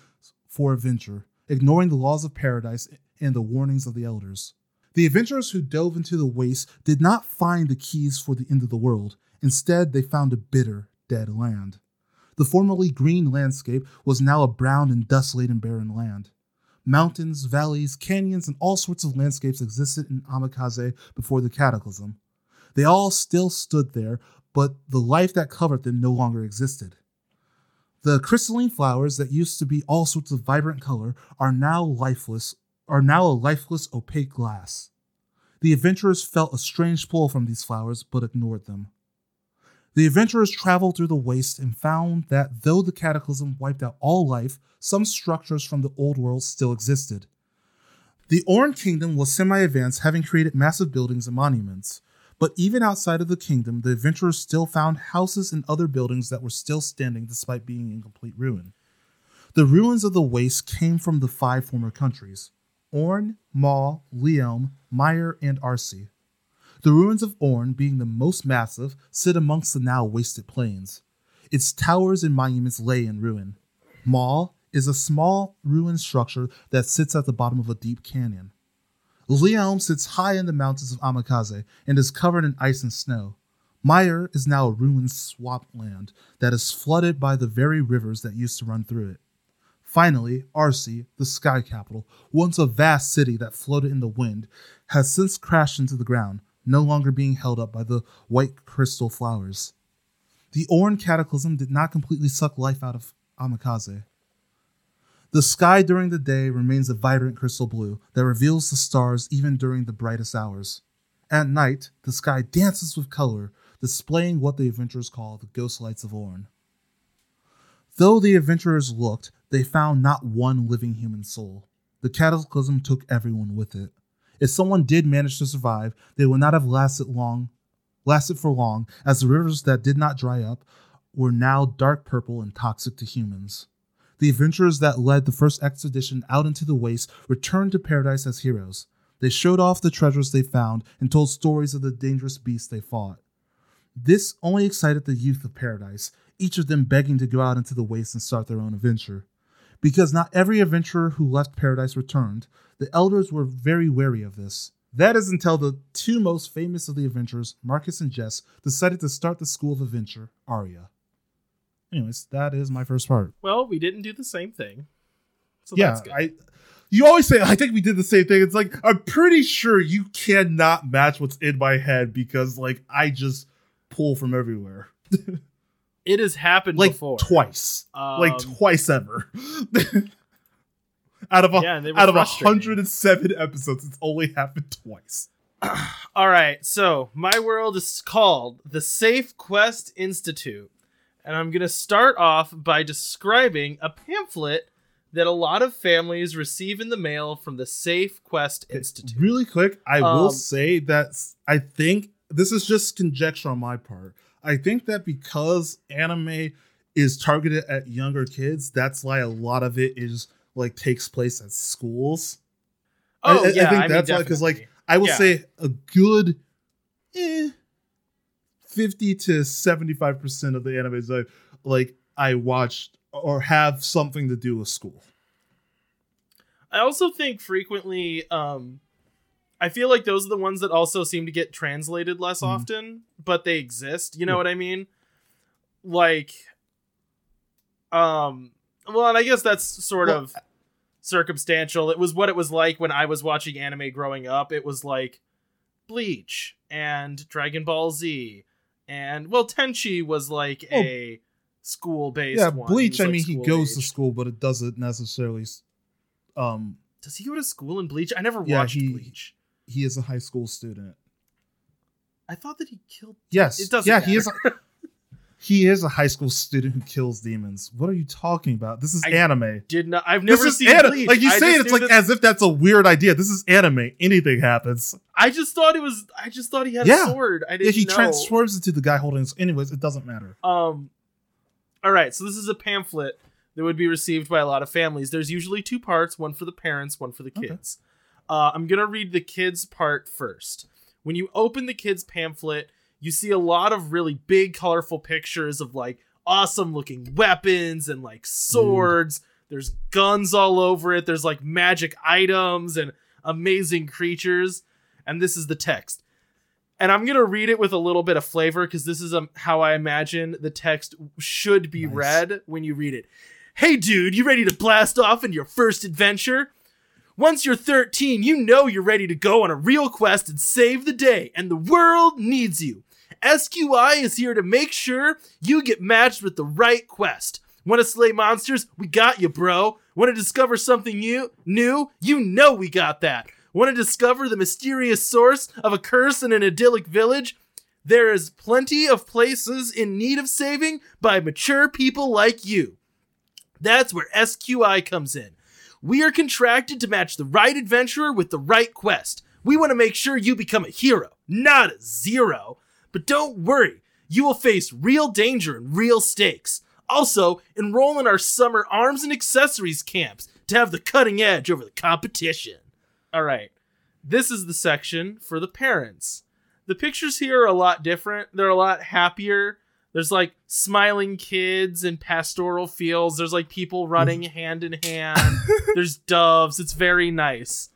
for adventure, ignoring the laws of paradise and the warnings of the elders. The adventurers who dove into the waste did not find the keys for the end of the world. Instead, they found a bitter, dead land. The formerly green landscape was now a brown and dust laden barren land. Mountains, valleys, canyons, and all sorts of landscapes existed in Amakaze before the cataclysm. They all still stood there, but the life that covered them no longer existed. The crystalline flowers that used to be all sorts of vibrant color are now lifeless, are now a lifeless opaque glass. The adventurers felt a strange pull from these flowers but ignored them. The adventurers traveled through the waste and found that though the cataclysm wiped out all life, some structures from the old world still existed. The Orn Kingdom was semi advanced, having created massive buildings and monuments. But even outside of the kingdom, the adventurers still found houses and other buildings that were still standing despite being in complete ruin. The ruins of the waste came from the five former countries Orn, Maw, Lielm, Meyer, and Arcee. The ruins of Orn, being the most massive, sit amongst the now wasted plains. Its towers and monuments lay in ruin. Maw is a small ruined structure that sits at the bottom of a deep canyon. Lielm sits high in the mountains of Amakaze and is covered in ice and snow. Meyer is now a ruined swampland that is flooded by the very rivers that used to run through it. Finally, Arcee, the sky capital, once a vast city that floated in the wind, has since crashed into the ground, no longer being held up by the white crystal flowers. The Orn cataclysm did not completely suck life out of Amakaze. The sky during the day remains a vibrant crystal blue that reveals the stars even during the brightest hours. At night, the sky dances with color, displaying what the adventurers call the ghost lights of Orn. Though the adventurers looked, they found not one living human soul. The cataclysm took everyone with it. If someone did manage to survive, they would not have lasted long, lasted for long, as the rivers that did not dry up were now dark purple and toxic to humans. The adventurers that led the first expedition out into the waste returned to paradise as heroes. They showed off the treasures they found and told stories of the dangerous beasts they fought. This only excited the youth of paradise, each of them begging to go out into the waste and start their own adventure. Because not every adventurer who left paradise returned, the elders were very wary of this. That is until the two most famous of the adventurers, Marcus and Jess, decided to start the School of Adventure, Aria anyways, that is my first part. Well, we didn't do the same thing. So yeah, I. You always say I think we did the same thing. It's like I'm pretty sure you cannot match what's in my head because like I just pull from everywhere. [LAUGHS] it has happened like before twice, um, like twice ever. [LAUGHS] out of a, yeah, out of 107 episodes, it's only happened twice. [CLEARS THROAT] All right, so my world is called the Safe Quest Institute and I'm going to start off by describing a pamphlet that a lot of families receive in the mail from the Safe Quest Institute. Really quick, I um, will say that I think this is just conjecture on my part. I think that because anime is targeted at younger kids, that's why a lot of it is like takes place at schools. Oh, I, yeah, I think I that's mean, why because like I will yeah. say a good eh, 50 to 75% of the animes I like I watched or have something to do with school. I also think frequently um I feel like those are the ones that also seem to get translated less mm often, but they exist. You know yeah. what I mean? Like um well, and I guess that's sort well, of circumstantial. It was what it was like when I was watching anime growing up. It was like Bleach and Dragon Ball Z and well, Tenchi was like oh. a school based. Yeah. Bleach. I mean, he goes age. to school, but it doesn't necessarily. Um, does he go to school in Bleach? I never yeah, watched he, Bleach. He is a high school student. I thought that he killed. Yes. It doesn't. Yeah, matter. he is. A, He is a high school student who kills demons. What are you talking about? This is I anime. Did not. I've never This is seen anime. Like you I say it, it's like that- as if that's a weird idea. This is anime. Anything happens. I just thought it was. I just thought he had Yeah. a sword. I Yeah, didn't he know. transforms into the guy holding. His, anyways, it doesn't matter. Um, all right. So this is a pamphlet that would be received by a lot of families. There's usually two parts: one for the parents, one for the Okay. Uh, I'm gonna read the kids part first. When you open the kids pamphlet, you see a lot of really big, colorful pictures of like awesome looking weapons and like swords. There's guns all over it. There's like magic items and amazing creatures. And this is the text. And I'm going to read it with a little bit of flavor because this is um, how I imagine the text should be Nice. read when you read it. Hey, dude, you ready to blast off in your first adventure? Once you're 13, you know you're ready to go on a real quest and save the day, and the world needs you. SQI is here to make sure you get matched with the right quest. Want to slay monsters? We got you, bro. Want to discover something new? New? You know we got that. Want to discover the mysterious source of a curse in an idyllic village? There is plenty of places in need of saving by mature people like you. That's where SQI comes in. We are contracted to match the right adventurer with the right quest. We want to make sure you become a hero, not a zero. But don't worry, you will face real danger and real stakes. Also, enroll in our summer arms and accessories camps to have the cutting edge over the competition. All right, this is the section for the parents. The pictures here are a lot different. They're a lot happier. There's like smiling kids and pastoral fields. There's like people mm-hmm. running hand in hand. [LAUGHS] There's doves. It's very nice.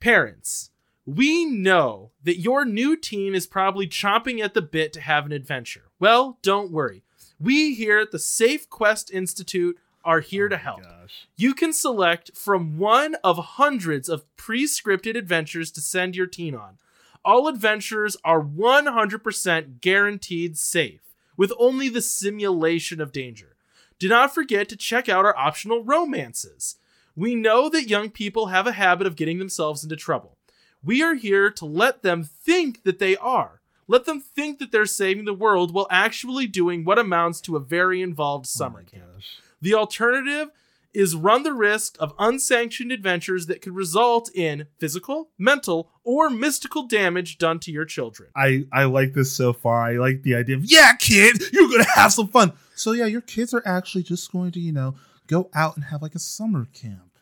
Parents, we know that your new teen is probably chomping at the bit to have an adventure. Well, don't worry. We here at the Safe Quest Institute are here oh to Oh my help. Gosh. You can select from one of hundreds of pre scripted adventures to send your teen on. All adventures are 100% guaranteed safe, with only the simulation of danger. Do not forget to check out our optional romances. We know that young people have a habit of getting themselves into trouble. We are here to let them think that they are. Let them think that they're saving the world while actually doing what amounts to a very involved oh summer oh camp. gosh. The alternative is run the risk of unsanctioned adventures that could result in physical, mental, or mystical damage done to your children. I I like this so far. I like the idea of yeah, kid, you're gonna have some fun. So yeah, your kids are actually just going to you know go out and have like a summer camp.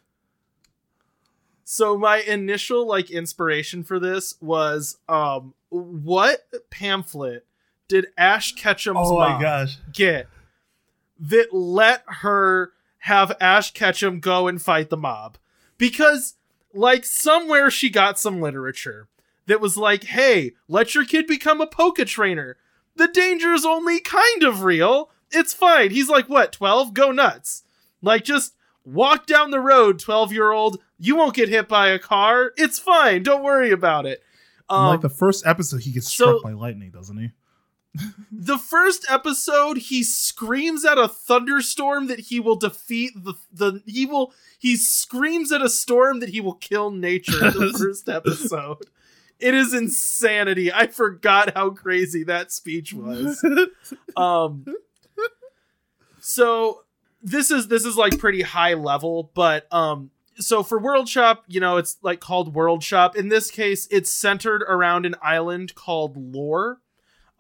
So my initial like inspiration for this was um what pamphlet did Ash Ketchum's Oh my mom gosh. get that let her have Ash Ketchum go and fight the mob? Because like somewhere she got some literature that was like, "Hey, let your kid become a poke trainer. The danger is only kind of real. It's fine." He's like, "What? 12? Go nuts." Like just walk down the road, 12-year-old. You won't get hit by a car. It's fine. Don't worry about it. Um, like the first episode, he gets so- struck by lightning, doesn't he? The first episode he screams at a thunderstorm that he will defeat the the he will he screams at a storm that he will kill nature in the [LAUGHS] first episode. It is insanity. I forgot how crazy that speech was. [LAUGHS] Um so this is this is like pretty high level but um so for world shop you know it's like called world shop. In this case it's centered around an island called lore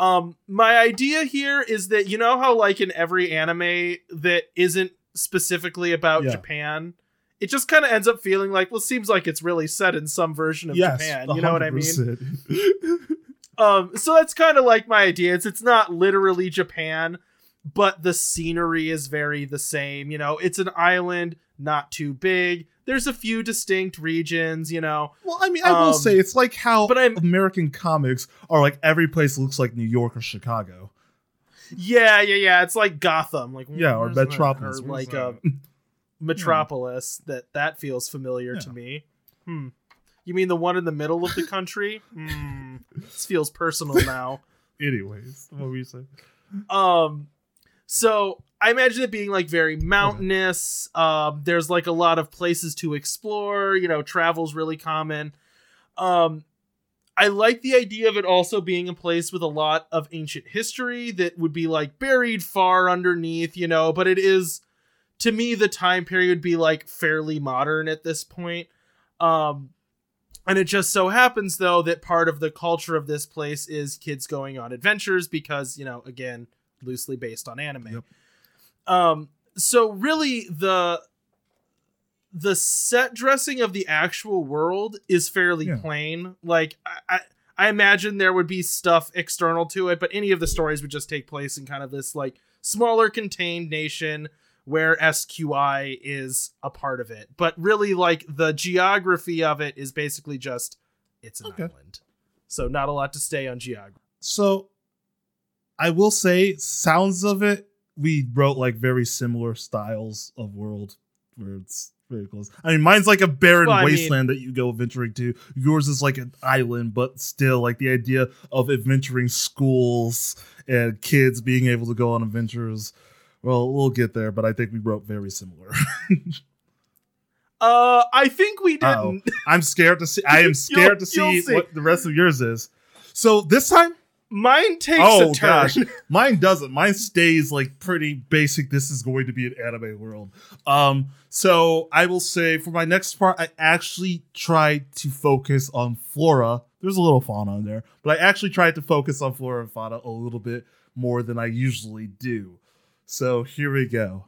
um my idea here is that you know how like in every anime that isn't specifically about Yeah. japan it just kind of ends up feeling like well seems like it's really set in some version of yes, japan you know what i mean um, so that's kind of like my idea. It's it's not literally Japan, but the scenery is very the same. You know, it's an island, not too big. There's a few distinct regions. You know, well, I mean, I will Um, say it's like how but I'm- American comics are like every place looks like New York or Chicago. yeah, yeah, yeah. It's like Gotham, like Yeah, or? Metropolis. or like uh, that? [LAUGHS] [LAUGHS] Metropolis. That that feels familiar to me. Hmm. You mean the one in the middle of the country? [LAUGHS] Hmm. This feels personal now. Anyways, what were you saying? um so i imagine it being like very mountainous. Um there's like a lot of places to explore. You know travel's really common. Um I like the idea of it also being a place with a lot of ancient history that would be like buried far underneath, you know, but it is to me the time period would be like fairly modern at this point. Um and it just so happens though that part of the culture of this place is kids going on adventures because, you know, again, loosely based on anime. Yep. Um so really the the set dressing of the actual world is fairly Yeah. plain. Like I, I I imagine there would be stuff external to it, but any of the stories would just take place in kind of this like smaller contained nation where SQI is a part of it. But really like the geography of it is basically just it's an Okay. island. So not a lot to stay on geography. So I will say, sounds of it, we wrote like very similar styles of world where it's very close. I mean, mine's like a barren Well, I mean- wasteland that you go adventuring to. Yours is like an island, but still like the idea of adventuring schools and kids being able to go on adventures. Well, we'll get there, but I think we wrote very similar. [LAUGHS] Uh I think we Uh-oh. didn't. I'm scared to see. I am [LAUGHS] scared to see, see. what the rest of yours is. So this time, Mine takes oh a turn. gosh [LAUGHS] mine doesn't. Mine stays like pretty basic. This is going to be an anime world. Um so i will say for my next part i actually tried to focus on flora. There's a little fauna in there but i actually tried to focus on flora and fauna a little bit more than i usually do. So here we go.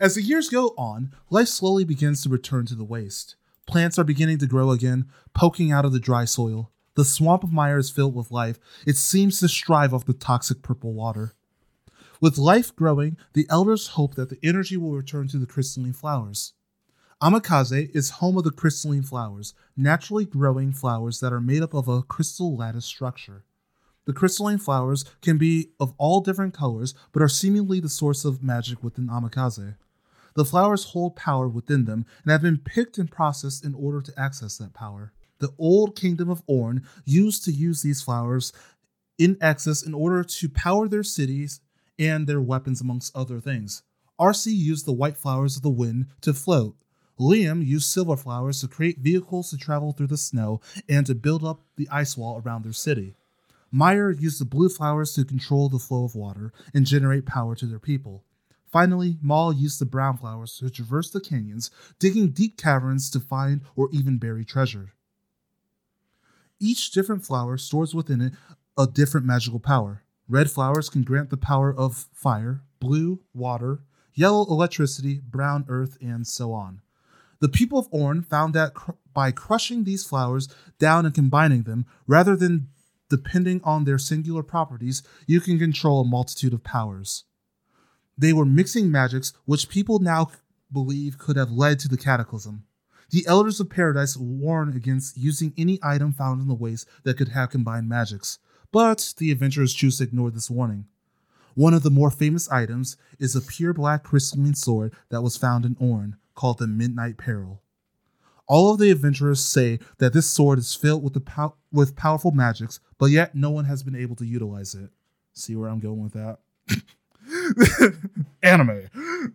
As the years go on life slowly begins to return to the waste. Plants are beginning to grow again poking out of the dry soil the swamp of Mire is filled with life. It seems to strive off the toxic purple water. With life growing, the elders hope that the energy will return to the crystalline flowers. Amakaze is home of the crystalline flowers, naturally growing flowers that are made up of a crystal lattice structure. The crystalline flowers can be of all different colors, but are seemingly the source of magic within Amakaze. The flowers hold power within them and have been picked and processed in order to access that power. The old kingdom of Orn used to use these flowers in excess in order to power their cities and their weapons, amongst other things. Arcee used the white flowers of the wind to float. Liam used silver flowers to create vehicles to travel through the snow and to build up the ice wall around their city. Meyer used the blue flowers to control the flow of water and generate power to their people. Finally, Maul used the brown flowers to traverse the canyons, digging deep caverns to find or even bury treasure. Each different flower stores within it a different magical power. Red flowers can grant the power of fire, blue, water, yellow, electricity, brown, earth, and so on. The people of Orn found that cr- by crushing these flowers down and combining them, rather than depending on their singular properties, you can control a multitude of powers. They were mixing magics which people now believe could have led to the cataclysm. The Elders of Paradise warn against using any item found in the waste that could have combined magics, but the adventurers choose to ignore this warning. One of the more famous items is a pure black crystalline sword that was found in Orn, called the Midnight Peril. All of the adventurers say that this sword is filled with the pow- with powerful magics, but yet no one has been able to utilize it. See where I'm going with that? [LAUGHS] Anime.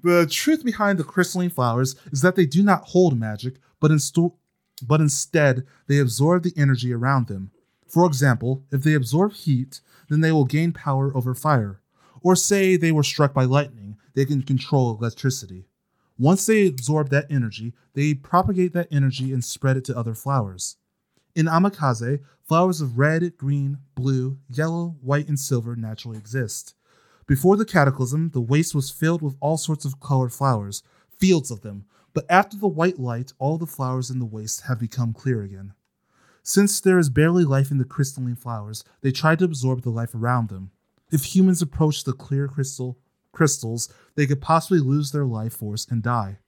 The truth behind the crystalline flowers is that they do not hold magic, but, insto- but instead they absorb the energy around them. For example, if they absorb heat, then they will gain power over fire. Or say they were struck by lightning, they can control electricity. Once they absorb that energy, they propagate that energy and spread it to other flowers. In Amakaze, flowers of red, green, blue, yellow, white, and silver naturally exist. Before the cataclysm, the waste was filled with all sorts of colored flowers, fields of them, but after the white light, all the flowers in the waste have become clear again. Since there is barely life in the crystalline flowers, they try to absorb the life around them. If humans approach the clear crystal crystals, they could possibly lose their life force and die.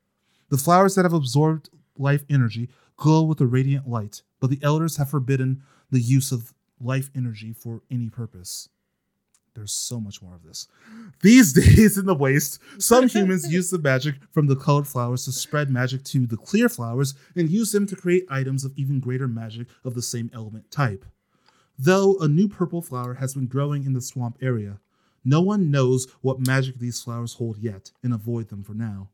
The flowers that have absorbed life energy glow with a radiant light, but the elders have forbidden the use of life energy for any purpose. There's so much more of this. These [LAUGHS] days in the waste, some humans [LAUGHS] use the magic from the colored flowers to spread magic to the clear flowers and use them to create items of even greater magic of the same element type. Though a new purple flower has been growing in the swamp area, no one knows what magic these flowers hold yet and avoid them for now.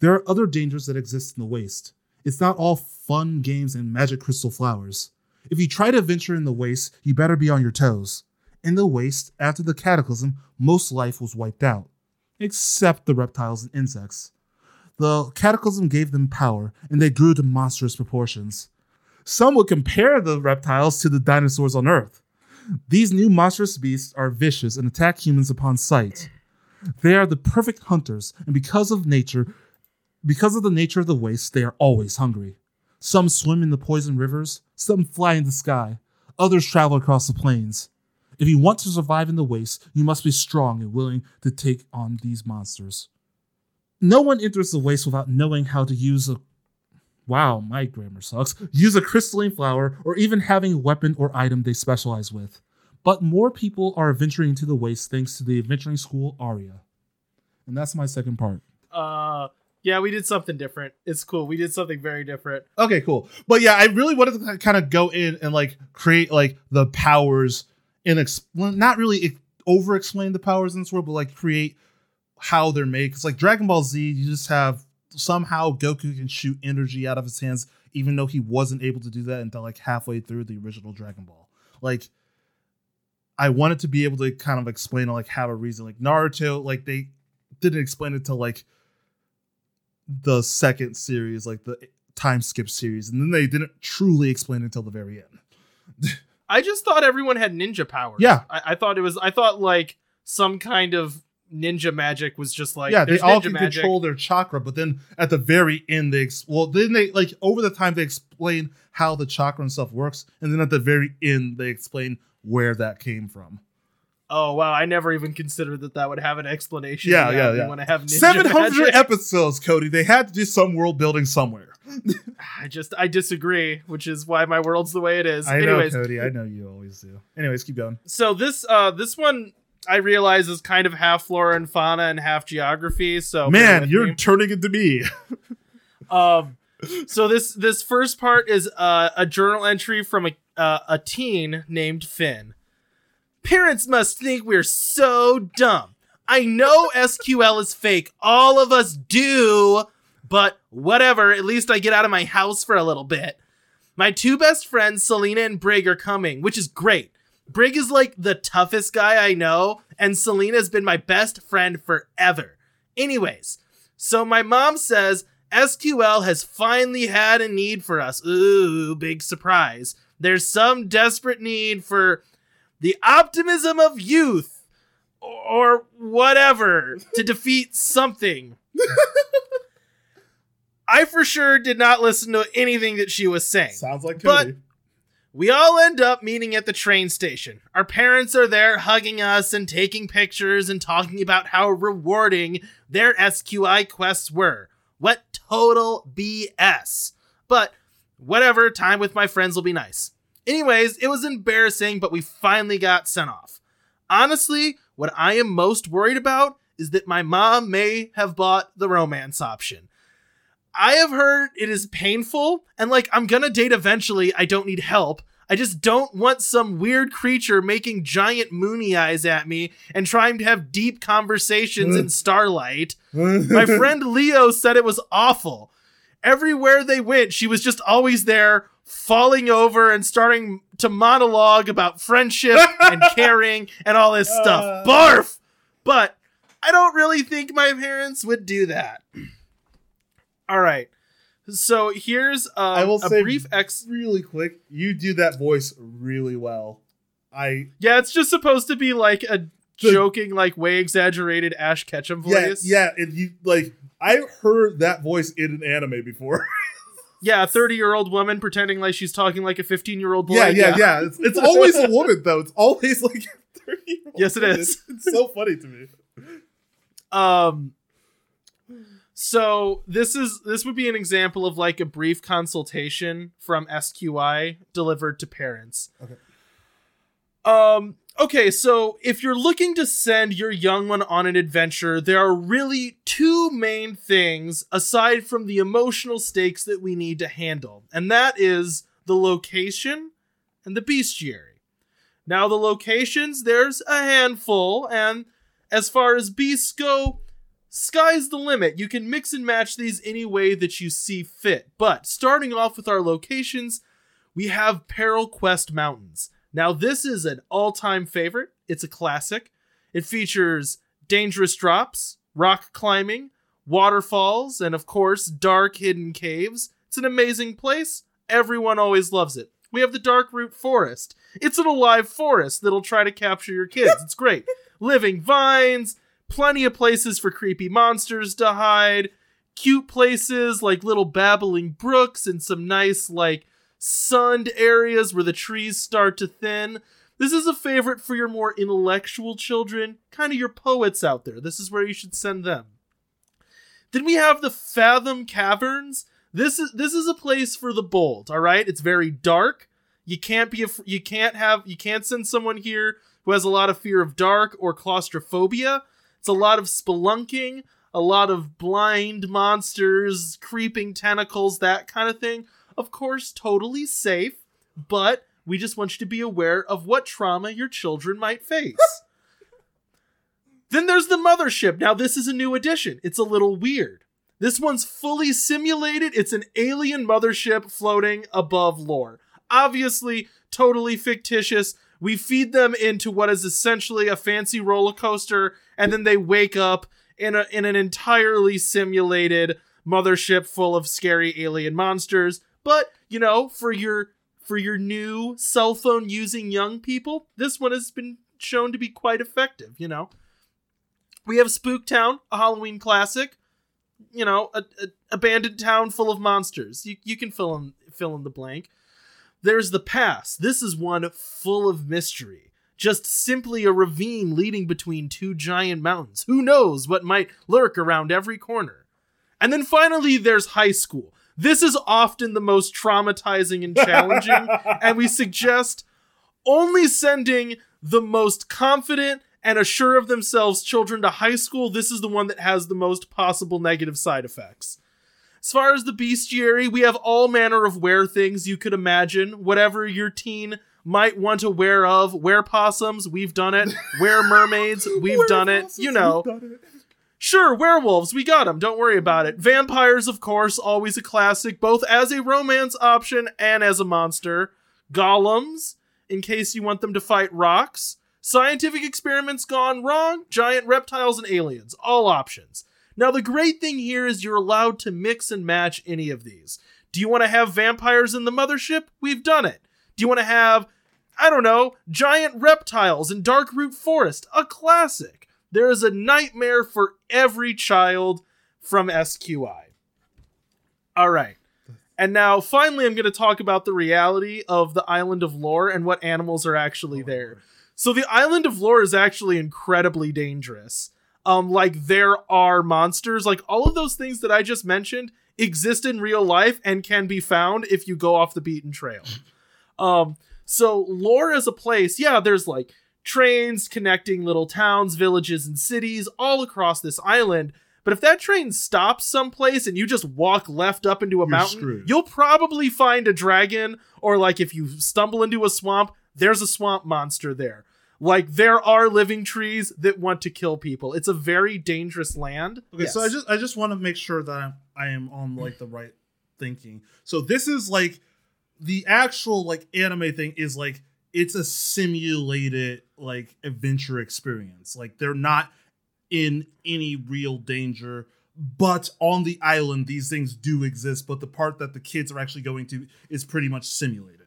There are other dangers that exist in the waste. It's not all fun games and magic crystal flowers. If you try to venture in the waste, you better be on your toes. In the waste, after the cataclysm, most life was wiped out, except the reptiles and insects. The cataclysm gave them power, and they grew to monstrous proportions. Some would compare the reptiles to the dinosaurs on Earth. These new monstrous beasts are vicious and attack humans upon sight. They are the perfect hunters, and because of nature, because of the nature of the waste, they are always hungry. Some swim in the poison rivers, some fly in the sky, others travel across the plains. If you want to survive in the waste, you must be strong and willing to take on these monsters. No one enters the waste without knowing how to use a wow, my grammar sucks. Use a crystalline flower or even having a weapon or item they specialize with. But more people are venturing into the waste thanks to the adventuring school Aria. And that's my second part. Uh, yeah, we did something different. It's cool. We did something very different. Okay, cool. But yeah, I really wanted to kind of go in and like create like the powers and explain, not really over explain the powers in this world, but like create how they're made. Because like Dragon Ball Z, you just have somehow Goku can shoot energy out of his hands, even though he wasn't able to do that until like halfway through the original Dragon Ball. Like, I wanted to be able to kind of explain like have a reason. Like Naruto, like they didn't explain it till like the second series, like the time skip series, and then they didn't truly explain it until the very end. [LAUGHS] I just thought everyone had ninja powers. Yeah. I, I thought it was. I thought like some kind of ninja magic was just like yeah, they all can magic. control their chakra, but then at the very end, they ex- well, then they like over the time they explain how the chakra and stuff works, and then at the very end they explain where that came from. Oh wow, I never even considered that that would have an explanation. Yeah, yeah, yeah. Have Seven hundred magic. episodes, Cody. They had to do some world building somewhere. I just I disagree, which is why my world's the way it is. I know, Anyways, Cody. I know you always do. Anyways, keep going. so this uh this one I realize is kind of half flora and fauna and half geography. So Man, you're me. turning into me. [LAUGHS] Um, so this this first part is uh, a journal entry from a uh, a teen named Finn. Parents must think we're so dumb. I know SQI is fake. All of us do, but whatever. At least I get out of my house for a little bit. My two best friends, Selena and Brig, are coming, which is great. Brig is like the toughest guy I know, and Selena's been my best friend forever. Anyways, so my mom says SQI has finally had a need for us. Ooh, big surprise. There's some desperate need for the optimism of youth or whatever to defeat something. [LAUGHS] I for sure did not listen to anything that she was saying. Sounds like But- We all end up meeting at the train station. Our parents are there hugging us and taking pictures and talking about how rewarding their SQI quests were. What total BS. But whatever, time with my friends will be nice. Anyways, it was embarrassing, but we finally got sent off. Honestly, what I am most worried about is that my mom may have bought the romance option. I have heard it is painful, and like, I'm gonna date eventually. I don't need help. I just don't want some weird creature making giant moony eyes at me and trying to have deep conversations in starlight. [LAUGHS] My friend Leo said it was awful. Everywhere they went, she was just always there, falling over and starting to monologue about friendship and [LAUGHS] caring and all this Uh. stuff. Barf! But I don't really think my parents would do that. All right. So here's um, I will a say brief ex. really quick. You do that voice really well. I Yeah, it's just supposed to be like a The- joking, like way exaggerated Ash Ketchum voice. yeah. yeah. And you like I've heard that voice in an anime before. [LAUGHS] yeah. A thirty-year-old woman pretending like she's talking like a fifteen-year-old boy. yeah yeah yeah. It's, it's always a woman though. It's always like [LAUGHS] a thirty. Yes, it is. It's so funny to me. [LAUGHS] Um. So this is this would be an example of like a brief consultation from SQI delivered to parents. Okay. Um. Okay, so if you're looking to send your young one on an adventure, there are really two main things aside from the emotional stakes that we need to handle, and that is the location and the bestiary. Now, the locations, there's a handful, and as far as beasts go, sky's the limit. You can mix and match these any way that you see fit. But starting off with our locations, we have Peril Quest Mountains. Now, this is an all time favorite. It's a classic. It features dangerous drops, rock climbing, waterfalls, and of course, dark hidden caves. It's an amazing place. Everyone always loves it. We have the Dark Root Forest. It's an alive forest that'll try to capture your kids. [LAUGHS] It's great. Living vines, plenty of places for creepy monsters to hide, cute places like little babbling brooks and some nice, like, sunned areas where the trees start to thin. This is a favorite for your more intellectual children, kind of your poets out there. This is where you should send them. Then we have the Fathom Caverns. This is this is a place for the bold, all right? It's very dark. You can't be a, you can't have you can't send someone here who has a lot of fear of dark or claustrophobia. It's a lot of spelunking, a lot of blind monsters, creeping tentacles, that kind of thing. Of course, totally safe, but we just want you to be aware of what trauma your children might face. [LAUGHS] then there's the mothership. Now, this is a new addition. It's a little weird. This one's fully simulated. It's an alien mothership floating above lore. Obviously, totally fictitious. We feed them into what is essentially a fancy roller coaster, and then they wake up in a in an entirely simulated mothership full of scary alien monsters. But you know, for your for your new cell phone using young people, this one has been shown to be quite effective. You know, we have Spooktown, a Halloween classic. You know, a, a abandoned town full of monsters. You you can fill in fill in the blank. There's the pass. This is one full of mystery. Just simply a ravine leading between two giant mountains. Who knows what might lurk around every corner? And then finally, there's high school. This is often the most traumatizing and challenging, [LAUGHS] and we suggest only sending the most confident and assure of themselves children to high school. This is the one that has the most possible negative side effects. As far as the bestiary, we have all manner of wear things you could imagine. Whatever your teen might want to wear of. Wear possums, we've done it. Wear [LAUGHS] mermaids, we've done it. You know. Sure, werewolves, we got them. Don't worry about it. Vampires, of course, always a classic, both as a romance option and as a monster. Golems, in case you want them to fight rocks. Scientific experiments gone wrong. Giant reptiles and aliens, all options. Now, the great thing here is you're allowed to mix and match any of these. Do you want to have vampires in the mothership? We've done it. Do you want to have, I don't know, giant reptiles in Darkroot Forest? A classic. There is a nightmare for every child from SQI. All right. And now, finally, I'm going to talk about the reality of the Island of Lore and what animals are actually there. So, the Island of Lore is actually incredibly dangerous. Um, like there are monsters, like all of those things that I just mentioned exist in real life and can be found if you go off the beaten trail. [LAUGHS] Um, so lore as a place, yeah, there's like trains connecting little towns, villages, and cities all across this island. But if that train stops someplace and you just walk left up into a mountain, screwed. you'll probably find a dragon, or like if you stumble into a swamp, there's a swamp monster there. Like there are living trees that want to kill people. It's a very dangerous land. Okay, so I just I just want to make sure that I am on like the right thinking. So this is like the actual like anime thing is like it's a simulated like adventure experience. Like they're not in any real danger, but on the island these things do exist, but the part that the kids are actually going to is pretty much simulated.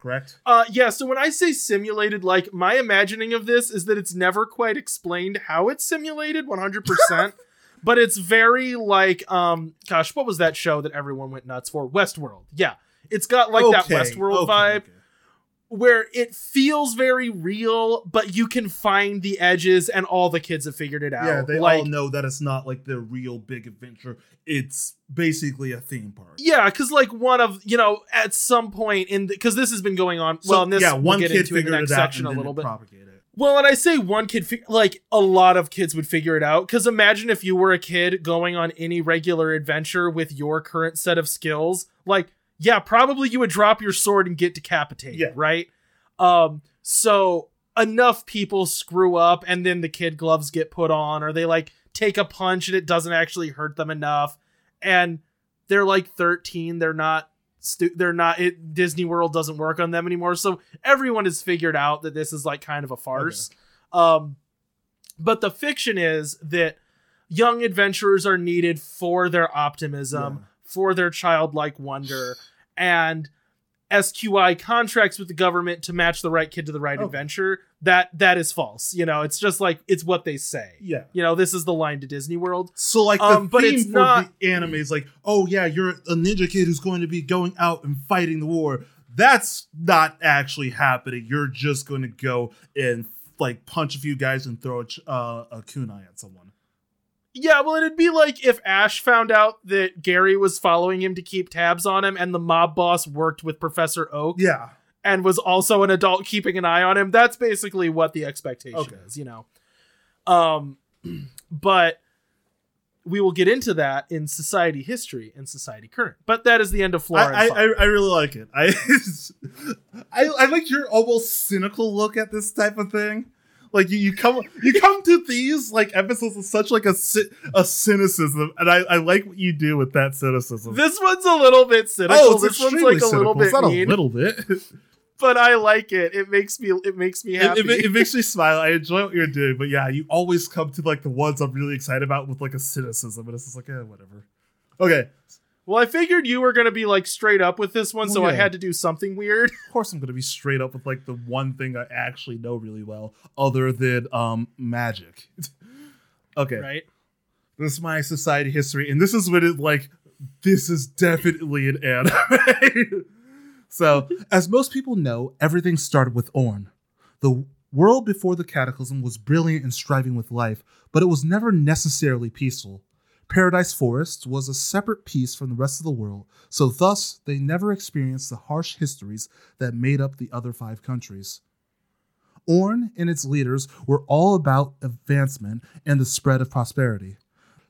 Correct? Uh yeah, so when I say simulated, like my imagining of this is that it's never quite explained how it's simulated 100%, [LAUGHS] but it's very like um gosh, what was that show that everyone went nuts for? Westworld. Yeah. It's got like that Westworld okay, vibe okay. where it feels very real, but you can find the edges and all the kids have figured it out. Yeah, they like all know that it's not like the real big adventure. It's basically a theme park. Yeah, because like one of you know at some point in because this has been going on. So, well, this yeah, we'll one kid into in the figured next it out section and a little it bit. propagated. Well, and I say one kid, fig- like a lot of kids would figure it out. Because imagine if you were a kid going on any regular adventure with your current set of skills. Like, yeah, probably you would drop your sword and get decapitated, Yeah. right? Um, so enough people screw up, and then the kid gloves get put on, or they like take a punch and it doesn't actually hurt them enough, and they're like 13, they're not stu- they're not it Disney World doesn't work on them anymore. So everyone has figured out that this is like kind of a farce. Um but the fiction is that young adventurers are needed for their optimism, Yeah. for their childlike wonder and SQI contracts with the government to match the right kid to the right Okay. adventure. That that is false. You know, it's just like it's what they say. Yeah. You know, this is the line to Disney World. So like the Um, but it's for not- the anime is like, oh yeah, you're a ninja kid who's going to be going out and fighting the war. That's not actually happening. You're just going to go and like punch a few guys and throw a, uh, a kunai at someone. Yeah, well, it'd be like if Ash found out that Gary was following him to keep tabs on him, and the mob boss worked with Professor Oak Yeah. and was also an adult keeping an eye on him. That's basically what the expectation Okay. is, you know. Um, [CLEARS THROAT] but we will get into that in society history and society current. But that is the end of Flora. I, and I, Fauna. I, I really like it. I, [LAUGHS] I I like your almost cynical look at this type of thing. Like you, you come you come to these like episodes with such like a a cynicism, and I, I like what you do with that cynicism. this one's a little bit cynical. oh, this one's like a little cynical. bit It's not mean, a little bit. [LAUGHS] but I like it. It makes me it makes me it, happy. it, it makes me smile. I enjoy what you're doing, but yeah, you always come to like the ones I'm really excited about with like a cynicism, and it's just like, eh, whatever. Okay, Well, I figured you were gonna be like straight up with this one, Well, so I had to do something weird. [LAUGHS] of course I'm gonna be straight up with like the one thing I actually know really well, other than um magic. [LAUGHS] okay, Right? this is my society history, and this is when it like this is definitely an anime. [LAUGHS] so, as most people know, everything started with Orn. The world before the Cataclysm was brilliant and striving with life, but it was never necessarily peaceful. Paradise Forest was a separate piece from the rest of the world, so thus they never experienced the harsh histories that made up the other five countries. Orn and its leaders were all about advancement and the spread of prosperity.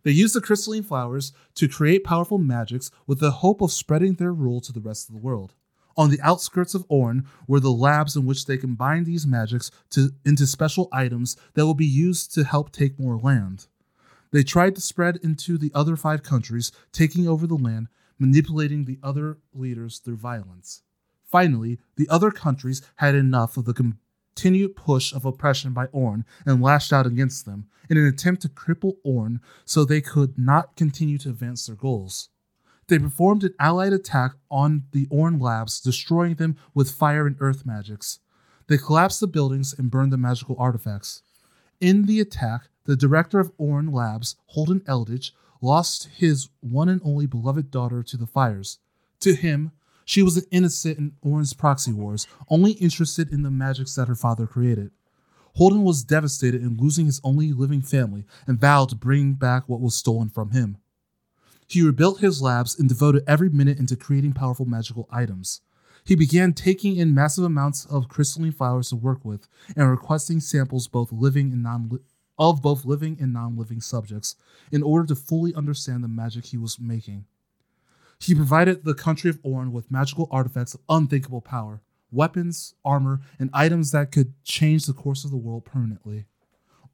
They used the crystalline flowers to create powerful magics with the hope of spreading their rule to the rest of the world. On the outskirts of Orn were the labs in which they combined these magics to, into special items that will be used to help take more land. They tried to spread into the other five countries, taking over the land, manipulating the other leaders through violence. Finally, the other countries had enough of the continued push of oppression by Orn and lashed out against them in an attempt to cripple Orn so they could not continue to advance their goals. They performed an allied attack on the Orn labs, destroying them with fire and earth magics. They collapsed the buildings and burned the magical artifacts. In the attack, the director of Orn Labs, Holden Eldritch, lost his one and only beloved daughter to the fires. To him, she was an innocent in Orn's proxy wars, only interested in the magics that her father created. Holden was devastated in losing his only living family and vowed to bring back what was stolen from him. He rebuilt his labs and devoted every minute into creating powerful magical items. He began taking in massive amounts of crystalline flowers to work with and requesting samples both living and non of both living and non-living subjects in order to fully understand the magic he was making. He provided the country of Orn with magical artifacts of unthinkable power, weapons, armor, and items that could change the course of the world permanently.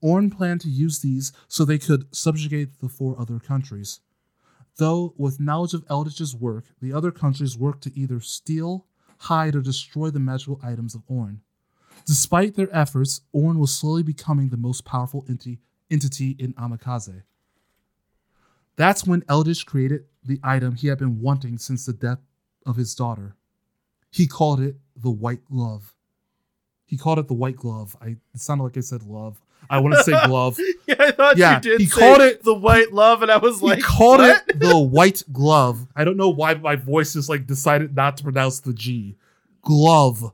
Orn planned to use these so they could subjugate the four other countries. Though, with knowledge of Eldritch's work, the other countries worked to either steal, hide, or destroy the magical items of Orn. Despite their efforts, Orn was slowly becoming the most powerful enti- entity in Amakaze. That's when Eldritch created the item he had been wanting since the death of his daughter. He called it the White Glove. He called it the White Glove. I it sounded like I said love. I want to say [LAUGHS] glove. Yeah, I thought Yeah, you did. he say called it- the white love, and I was like, he called what? it the [LAUGHS] White Glove. I don't know why my voice just like decided not to pronounce the G. Glove.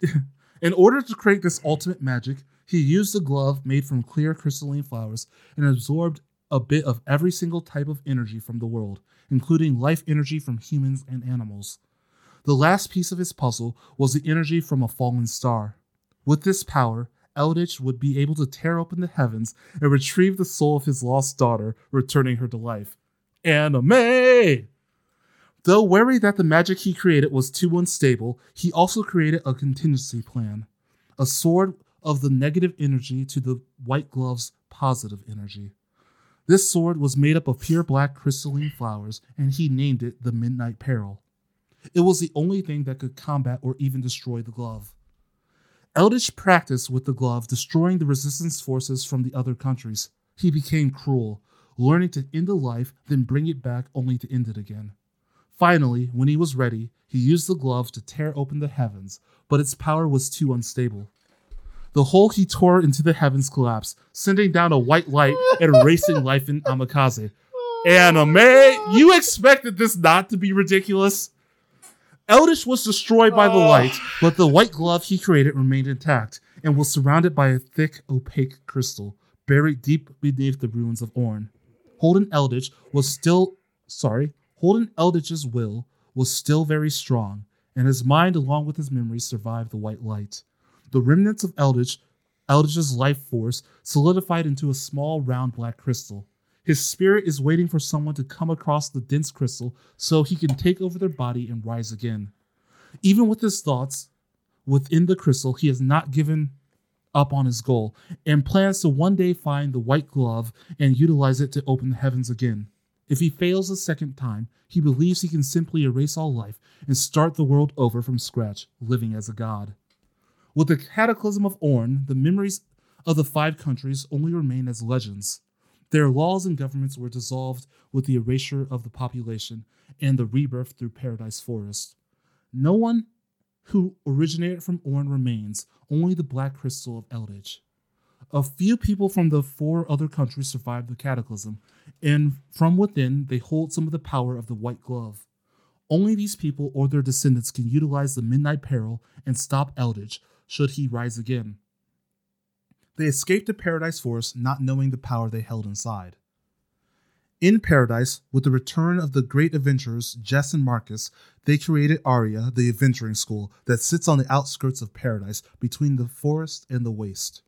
[LAUGHS] In order to create this ultimate magic, he used a glove made from clear crystalline flowers and absorbed a bit of every single type of energy from the world, including life energy from humans and animals. The last piece of his puzzle was the energy from a fallen star. With this power, Eldritch would be able to tear open the heavens and retrieve the soul of his lost daughter, returning her to life. Anime! Though wary that the magic he created was too unstable, he also created a contingency plan a sword of the negative energy to the white glove's positive energy. This sword was made up of pure black crystalline flowers, and he named it the Midnight Peril. It was the only thing that could combat or even destroy the glove. Eldritch practiced with the glove, destroying the resistance forces from the other countries. He became cruel, learning to end a life, then bring it back only to end it again. Finally, when he was ready, he used the glove to tear open the heavens, but its power was too unstable. The hole he tore into the heavens collapsed, sending down a white light and erasing life in Amakaze. [LAUGHS] Anime, you expected this not to be ridiculous? Eldritch was destroyed by the oh. light, but the white glove he created remained intact and was surrounded by a thick, opaque crystal buried deep beneath the ruins of Orn. Holden Eldritch was still sorry, Holden Eldritch's will was still very strong, and his mind, along with his memories, survived the white light. The remnants of Eldritch, Eldritch's life force, solidified into a small, round black crystal. His spirit is waiting for someone to come across the dense crystal so he can take over their body and rise again. Even with his thoughts within the crystal, he has not given up on his goal and plans to one day find the white glove and utilize it to open the heavens again. If he fails a second time, he believes he can simply erase all life and start the world over from scratch, living as a god. With the cataclysm of Orn, the memories of the five countries only remain as legends. Their laws and governments were dissolved with the erasure of the population and the rebirth through Paradise Forest. No one who originated from Orn remains, only the black crystal of Eldritch. A few people from the four other countries survived the cataclysm, and from within they hold some of the power of the White Glove. Only these people or their descendants can utilize the Midnight Peril and stop Eldritch should he rise again. They escaped to Paradise Forest not knowing the power they held inside. In Paradise, with the return of the great adventurers Jess and Marcus, they created Aria, the adventuring school that sits on the outskirts of Paradise between the forest and the waste.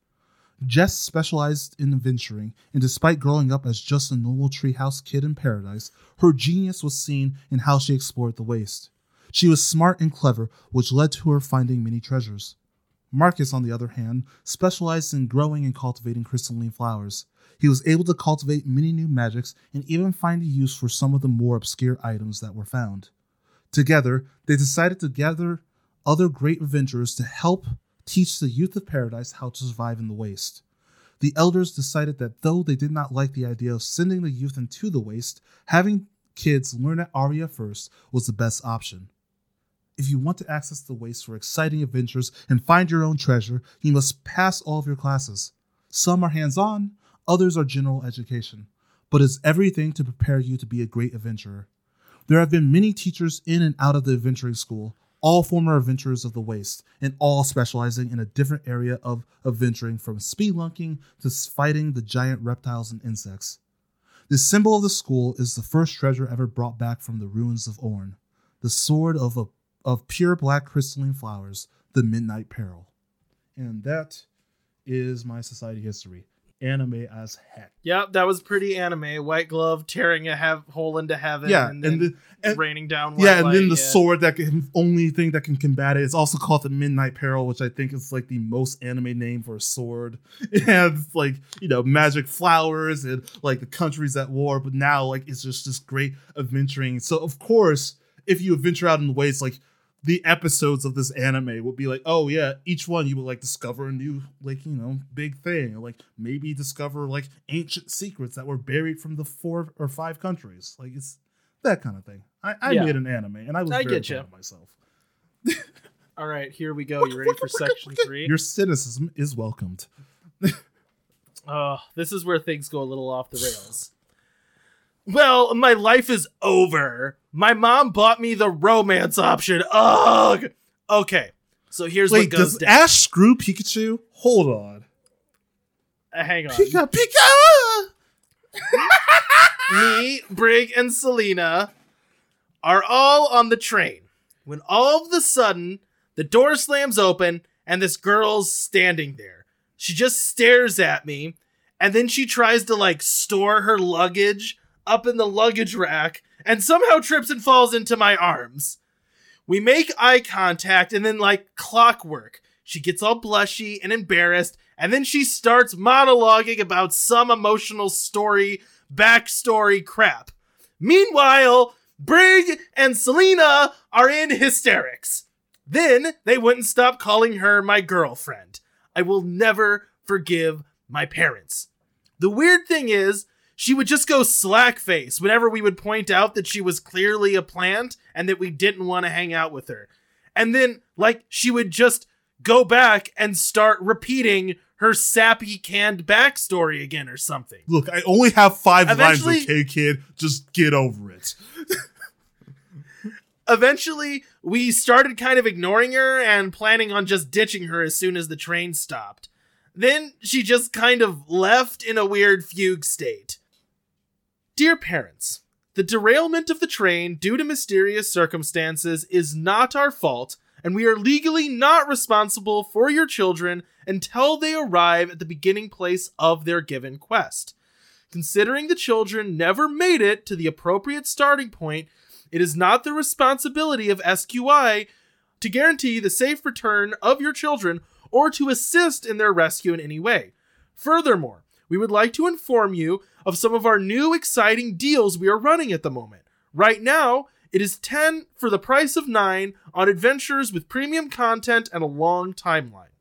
Jess specialized in adventuring, and despite growing up as just a normal treehouse kid in Paradise, her genius was seen in how she explored the waste. She was smart and clever, which led to her finding many treasures. Marcus, on the other hand, specialized in growing and cultivating crystalline flowers. He was able to cultivate many new magics and even find a use for some of the more obscure items that were found. Together, they decided to gather other great adventurers to help teach the youth of paradise how to survive in the waste. The elders decided that though they did not like the idea of sending the youth into the waste, having kids learn at Aria first was the best option. If you want to access the waste for exciting adventures and find your own treasure, you must pass all of your classes. Some are hands on, others are general education, but it's everything to prepare you to be a great adventurer. There have been many teachers in and out of the adventuring school, all former adventurers of the waste, and all specializing in a different area of adventuring from spelunking to fighting the giant reptiles and insects. The symbol of the school is the first treasure ever brought back from the ruins of Orn, the sword of a, of pure black crystalline flowers, the Midnight Peril. And that is my society history. Anime as heck. Yep, that was pretty anime. White glove tearing a hev- hole into heaven. Yeah, and, and, then the, and raining down. Yeah, and then the yeah. sword that can only thing that can combat it. it is also called the Midnight Peril, which I think is like the most anime name for a sword. [LAUGHS] It has like you know magic flowers and like the countries at war, but now like it's just this great adventuring. So of course, if you adventure out in the ways like the episodes of this anime would be like, oh yeah, each one you would like discover a new like you know big thing, or like maybe discover like ancient secrets that were buried from the four or five countries. Like it's that kind of thing. I, I Yeah. made an anime and I was I very get proud of myself. [LAUGHS] All right, here we go. You ready for section three? Your cynicism is welcomed. Oh, [LAUGHS] this is where things go a little off the rails. [LAUGHS] Well, my life is over. My mom bought me the romance option. Ugh. Okay, so here's Wait, what goes does down. Ash screw Pikachu? Hold on. Uh, hang on. Pika Pika! [LAUGHS] me, Brig, and Selena are all on the train when all of a sudden the door slams open and this girl's standing there. She just stares at me and then she tries to like store her luggage up in the luggage rack and somehow trips and falls into my arms. We make eye contact and then, like clockwork, she gets all blushy and embarrassed and then she starts monologuing about some emotional story backstory crap. Meanwhile, Brig and Selena are in hysterics. Then they wouldn't stop calling her my girlfriend. I will never forgive my parents. The weird thing is, she would just go slack face whenever we would point out that she was clearly a plant and that we didn't want to hang out with her. And then, like, she would just go back and start repeating her sappy canned backstory again or something. Look, I only have five Eventually- lines, okay, kid? Just get over it. [LAUGHS] Eventually, we started kind of ignoring her and planning on just ditching her as soon as the train stopped. Then she just kind of left in a weird fugue state. Dear parents, the derailment of the train due to mysterious circumstances is not our fault, and we are legally not responsible for your children until they arrive at the beginning place of their given quest. Considering the children never made it to the appropriate starting point, it is not the responsibility of SQI to guarantee the safe return of your children or to assist in their rescue in any way. Furthermore, we would like to inform you of some of our new exciting deals we are running at the moment. Right now, it is 10 for the price of 9 on adventures with premium content and a long timeline.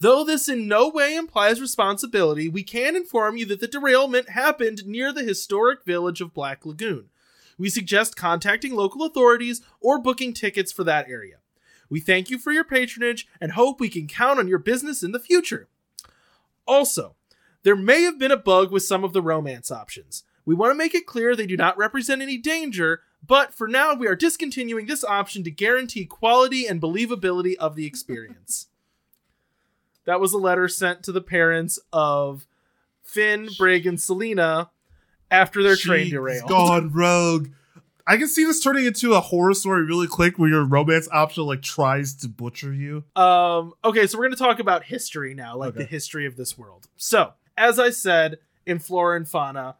Though this in no way implies responsibility, we can inform you that the derailment happened near the historic village of Black Lagoon. We suggest contacting local authorities or booking tickets for that area. We thank you for your patronage and hope we can count on your business in the future. Also, there may have been a bug with some of the romance options. We want to make it clear they do not represent any danger, but for now we are discontinuing this option to guarantee quality and believability of the experience. [LAUGHS] that was a letter sent to the parents of Finn, Brig, and Selena after their train She's derailed. gone [LAUGHS] rogue. I can see this turning into a horror story really quick where your romance option like tries to butcher you. Um, okay, so we're going to talk about history now, like the history of this world. So, as I said in Flora and Fauna,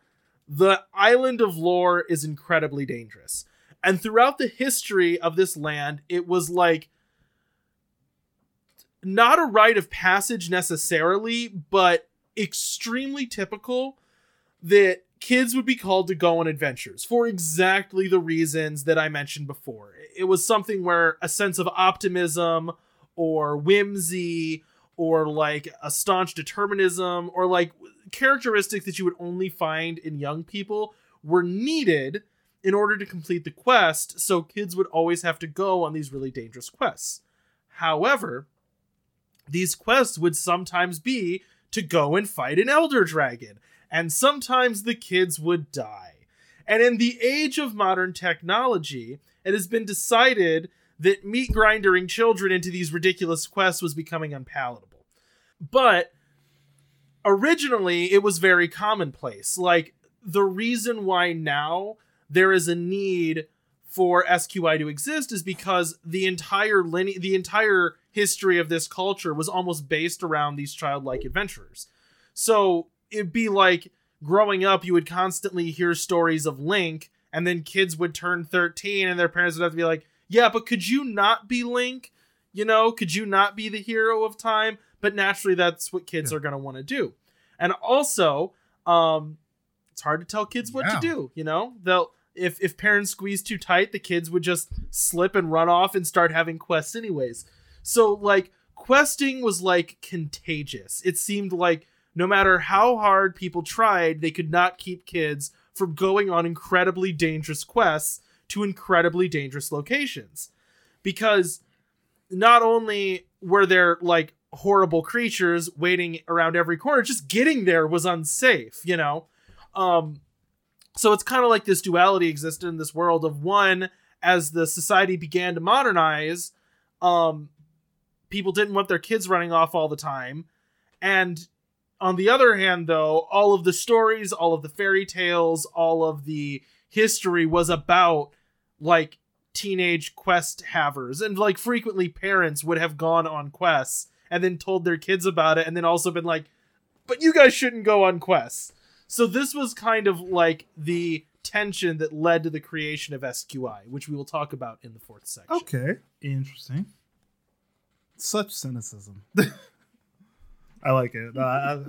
the island of Lore is incredibly dangerous. And throughout the history of this land, it was like not a rite of passage necessarily, but extremely typical that kids would be called to go on adventures for exactly the reasons that I mentioned before. It was something where a sense of optimism or whimsy or like a staunch determinism or like characteristics that you would only find in young people were needed in order to complete the quest so kids would always have to go on these really dangerous quests. However these quests would sometimes be to go and fight an elder dragon and sometimes the kids would die. And in the age of modern technology it has been decided that meat grinding children into these ridiculous quests was becoming unpalatable. But originally, it was very commonplace. Like, the reason why now there is a need for SQI to exist is because the entire line- the entire history of this culture was almost based around these childlike adventurers. So it'd be like growing up, you would constantly hear stories of Link, and then kids would turn 13 and their parents would have to be like, yeah, but could you not be Link? You know, could you not be the hero of time? But naturally, that's what kids Yeah. are going to want to do. And also, um, it's hard to tell kids what Yeah. to do. You know, they'll if if parents squeeze too tight, the kids would just slip and run off and start having quests anyways. So like questing was like contagious. It seemed like no matter how hard people tried, they could not keep kids from going on incredibly dangerous quests to incredibly dangerous locations. Because not only were there like horrible creatures waiting around every corner, just getting there was unsafe, you know? Um so it's kind of like this duality existed in this world of one as the society began to modernize, um people didn't want their kids running off all the time. And on the other hand, though, all of the stories, all of the fairy tales, all of the history was about like teenage quest havers. And like frequently parents would have gone on quests and then told their kids about it and then also been like, but you guys shouldn't go on quests. So this was kind of like the tension that led to the creation of SQI, which we will talk about in the fourth section. Okay, interesting. Such cynicism. [LAUGHS] I like it. Uh, I,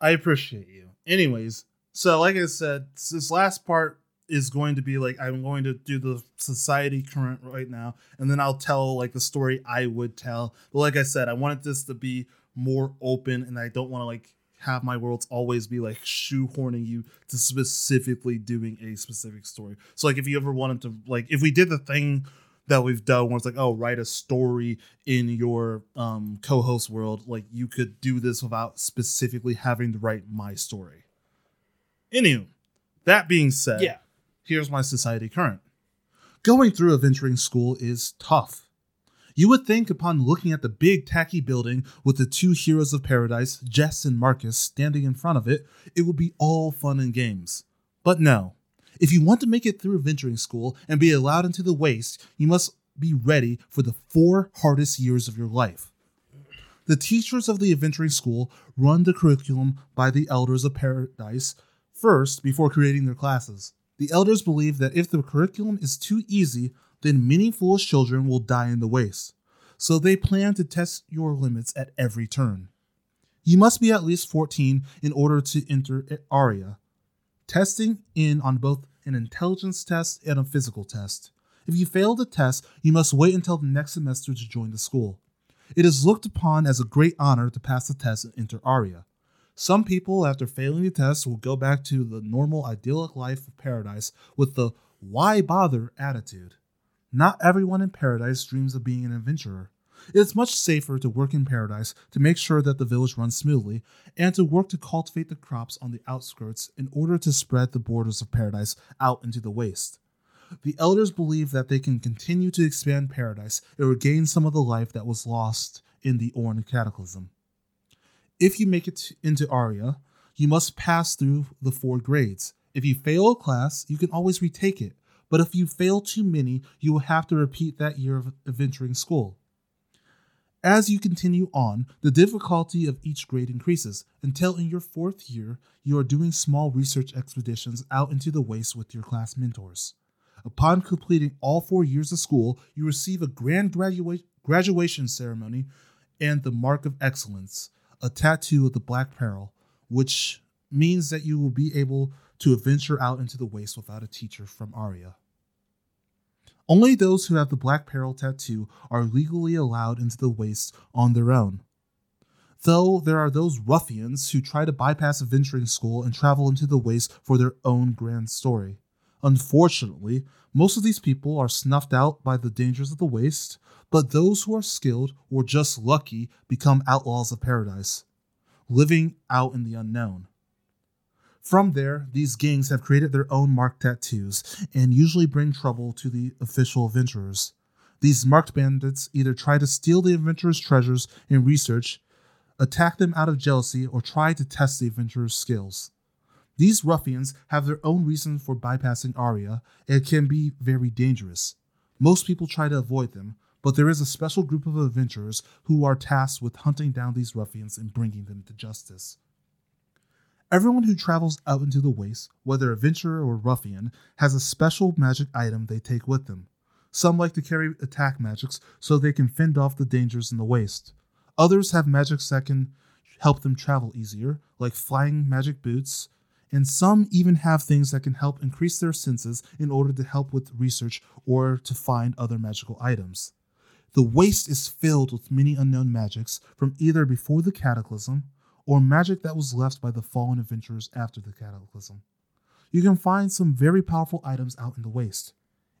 I appreciate you. Anyways, so like I said, this last part is going to be like I'm going to do the society current right now, and then I'll tell like the story I would tell. But like I said, I wanted this to be more open, and I don't want to like have my worlds always be like shoehorning you to specifically doing a specific story. So like if you ever wanted to like if we did the thing that we've done where it's like oh write a story in your um co-host world like you could do this without specifically having to write my story. Anywho, that being said, Yeah. Here's my society current. Going through a venturing school is tough. You would think, upon looking at the big tacky building with the two heroes of paradise, Jess and Marcus, standing in front of it, it would be all fun and games. But no. If you want to make it through venturing school and be allowed into the waste, you must be ready for the four hardest years of your life. The teachers of the adventuring school run the curriculum by the elders of paradise first before creating their classes. The elders believe that if the curriculum is too easy, then many foolish children will die in the waste. So they plan to test your limits at every turn. You must be at least 14 in order to enter ARIA, testing in on both an intelligence test and a physical test. If you fail the test, you must wait until the next semester to join the school. It is looked upon as a great honor to pass the test and enter ARIA. Some people, after failing the test, will go back to the normal idyllic life of paradise with the why bother attitude. Not everyone in paradise dreams of being an adventurer. It is much safer to work in paradise to make sure that the village runs smoothly and to work to cultivate the crops on the outskirts in order to spread the borders of paradise out into the waste. The elders believe that they can continue to expand paradise and regain some of the life that was lost in the Orn Cataclysm. If you make it into Aria, you must pass through the four grades. If you fail a class, you can always retake it, but if you fail too many, you will have to repeat that year of adventuring school. As you continue on, the difficulty of each grade increases until in your fourth year, you are doing small research expeditions out into the waste with your class mentors. Upon completing all four years of school, you receive a grand gradua- graduation ceremony and the Mark of Excellence, a tattoo of the Black Peril, which means that you will be able to venture out into the waste without a teacher from Aria. Only those who have the Black Peril tattoo are legally allowed into the waste on their own. Though there are those ruffians who try to bypass adventuring school and travel into the waste for their own grand story. Unfortunately, most of these people are snuffed out by the dangers of the waste, but those who are skilled or just lucky become outlaws of paradise, living out in the unknown. From there, these gangs have created their own marked tattoos and usually bring trouble to the official adventurers. These marked bandits either try to steal the adventurers' treasures and research, attack them out of jealousy, or try to test the adventurers' skills. These ruffians have their own reasons for bypassing Aria and can be very dangerous. Most people try to avoid them, but there is a special group of adventurers who are tasked with hunting down these ruffians and bringing them to justice. Everyone who travels out into the waste, whether adventurer or ruffian, has a special magic item they take with them. Some like to carry attack magics so they can fend off the dangers in the waste. Others have magics that can help them travel easier, like flying magic boots, and some even have things that can help increase their senses in order to help with research or to find other magical items. The waste is filled with many unknown magics from either before the cataclysm or magic that was left by the fallen adventurers after the cataclysm. You can find some very powerful items out in the waste.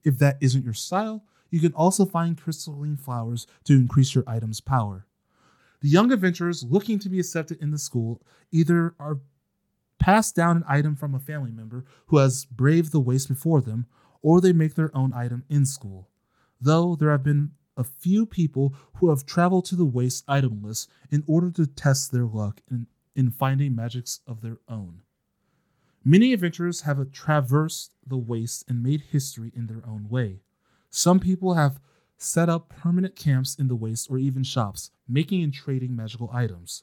If that isn't your style, you can also find crystalline flowers to increase your item's power. The young adventurers looking to be accepted in the school either are passed down an item from a family member who has braved the waste before them, or they make their own item in school. Though there have been a few people who have traveled to the waste itemless in order to test their luck in, in finding magics of their own. Many adventurers have traversed the waste and made history in their own way. Some people have set up permanent camps in the waste or even shops, making and trading magical items.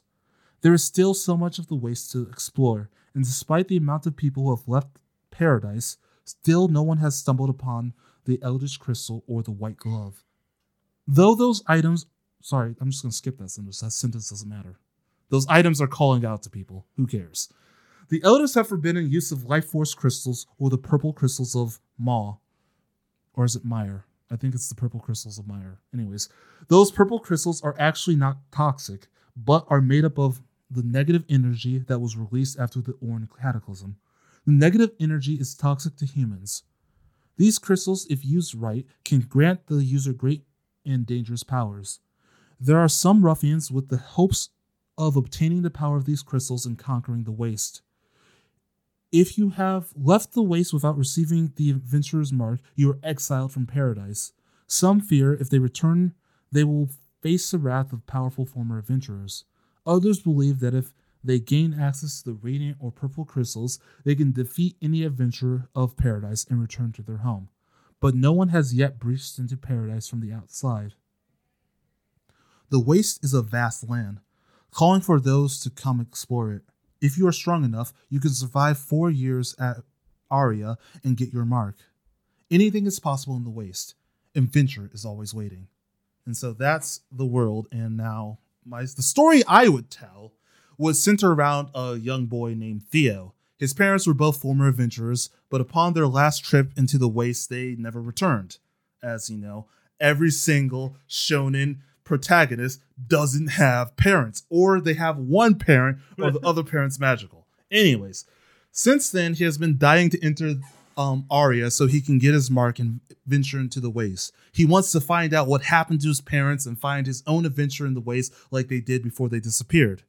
There is still so much of the waste to explore, and despite the amount of people who have left paradise, still no one has stumbled upon the Eldritch Crystal or the White Glove. Though those items, sorry, I'm just going to skip that sentence. That sentence doesn't matter. Those items are calling out to people. Who cares? The elders have forbidden use of life force crystals or the purple crystals of Maw. Or is it Meyer? I think it's the purple crystals of Meyer. Anyways, those purple crystals are actually not toxic, but are made up of the negative energy that was released after the Orn Cataclysm. The negative energy is toxic to humans. These crystals, if used right, can grant the user great and dangerous powers. There are some ruffians with the hopes of obtaining the power of these crystals and conquering the waste. If you have left the waste without receiving the adventurer's mark, you are exiled from paradise. Some fear if they return, they will face the wrath of powerful former adventurers. Others believe that if they gain access to the radiant or purple crystals, they can defeat any adventurer of paradise and return to their home. But no one has yet breached into paradise from the outside. The waste is a vast land, calling for those to come explore it. If you are strong enough, you can survive four years at Aria and get your mark. Anything is possible in the waste. Adventure is always waiting. And so that's the world. And now my the story I would tell was centered around a young boy named Theo. His parents were both former adventurers, but upon their last trip into the waste, they never returned. As you know, every single shonen protagonist doesn't have parents, or they have one parent, or the [LAUGHS] other parent's magical. Anyways, since then, he has been dying to enter um, Aria so he can get his mark and venture into the waste. He wants to find out what happened to his parents and find his own adventure in the waste like they did before they disappeared.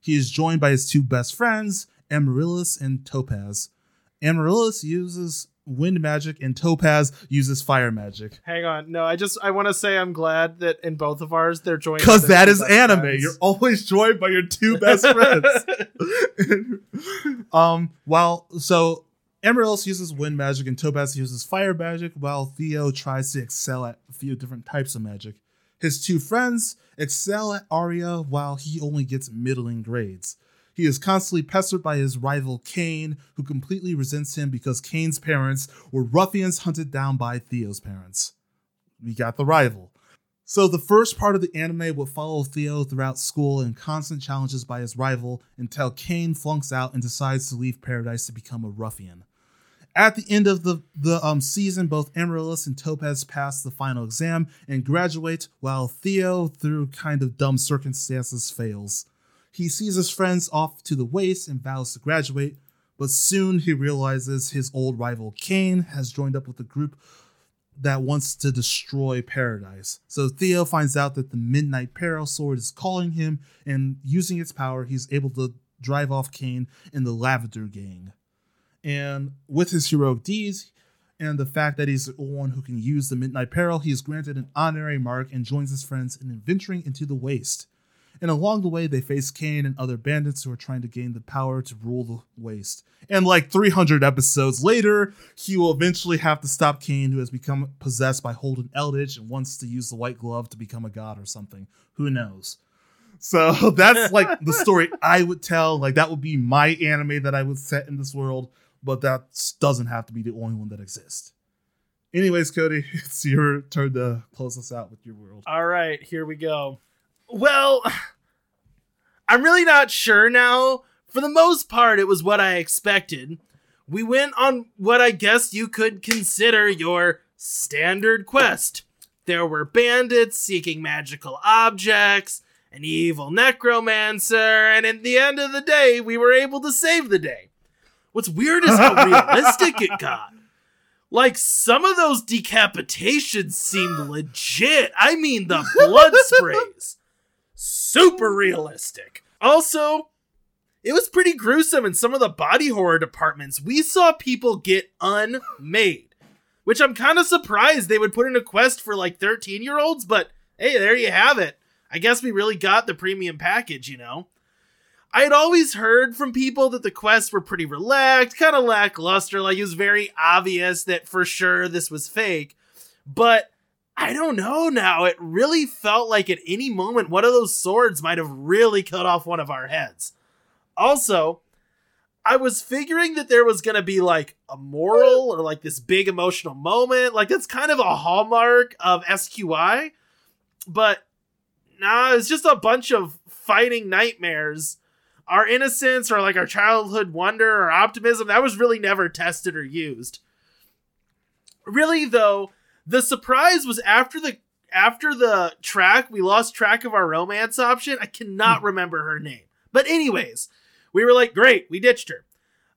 He is joined by his two best friends, Amaryllis and Topaz. Amaryllis uses wind magic and Topaz uses fire magic. Hang on. No, I just I want to say I'm glad that in both of ours they're joined Because their that is anime. friends. You're always joined by your two best [LAUGHS] friends. [LAUGHS] um, while so Amaryllis uses wind magic and Topaz uses fire magic, while Theo tries to excel at a few different types of magic. His two friends excel at Aria while he only gets middling grades. He is constantly pestered by his rival Kane, who completely resents him because Kane's parents were ruffians hunted down by Theo's parents. We got the rival. So the first part of the anime will follow Theo throughout school and constant challenges by his rival until Kane flunks out and decides to leave paradise to become a ruffian. At the end of the, the um, season, both Amaryllis and Topaz pass the final exam and graduate, while Theo, through kind of dumb circumstances, fails. He sees his friends off to the waste and vows to graduate, but soon he realizes his old rival Kane has joined up with a group that wants to destroy paradise. So Theo finds out that the Midnight Peril sword is calling him, and using its power, he's able to drive off Kane and the Lavender gang. And with his heroic deeds and the fact that he's the only one who can use the Midnight Peril, he is granted an honorary mark and joins his friends in adventuring into the waste. And along the way, they face Kane and other bandits who are trying to gain the power to rule the waste. And like 300 episodes later, he will eventually have to stop Kane, who has become possessed by Holden Eldritch and wants to use the white glove to become a god or something. Who knows? So [LAUGHS] that's like the story I would tell. Like that would be my anime that I would set in this world, but that doesn't have to be the only one that exists. Anyways, Cody, [LAUGHS] it's your turn to close us out with your world. All right, here we go. Well, [SIGHS] I'm really not sure now. For the most part, it was what I expected. We went on what I guess you could consider your standard quest. There were bandits seeking magical objects, an evil necromancer, and at the end of the day, we were able to save the day. What's weird is how realistic it got. Like some of those decapitations seemed legit. I mean, the blood sprays. Super realistic. Also, it was pretty gruesome in some of the body horror departments. We saw people get unmade, which I'm kind of surprised they would put in a quest for like 13 year olds, but hey, there you have it. I guess we really got the premium package, you know? I had always heard from people that the quests were pretty relaxed, kind of lackluster, like it was very obvious that for sure this was fake. But I don't know now. It really felt like at any moment one of those swords might have really cut off one of our heads. Also, I was figuring that there was going to be like a moral or like this big emotional moment. Like that's kind of a hallmark of SQI. But nah, it's just a bunch of fighting nightmares our innocence or like our childhood wonder or optimism that was really never tested or used. Really though, the surprise was after the after the track we lost track of our romance option. I cannot hmm. remember her name. But anyways, we were like, great, we ditched her.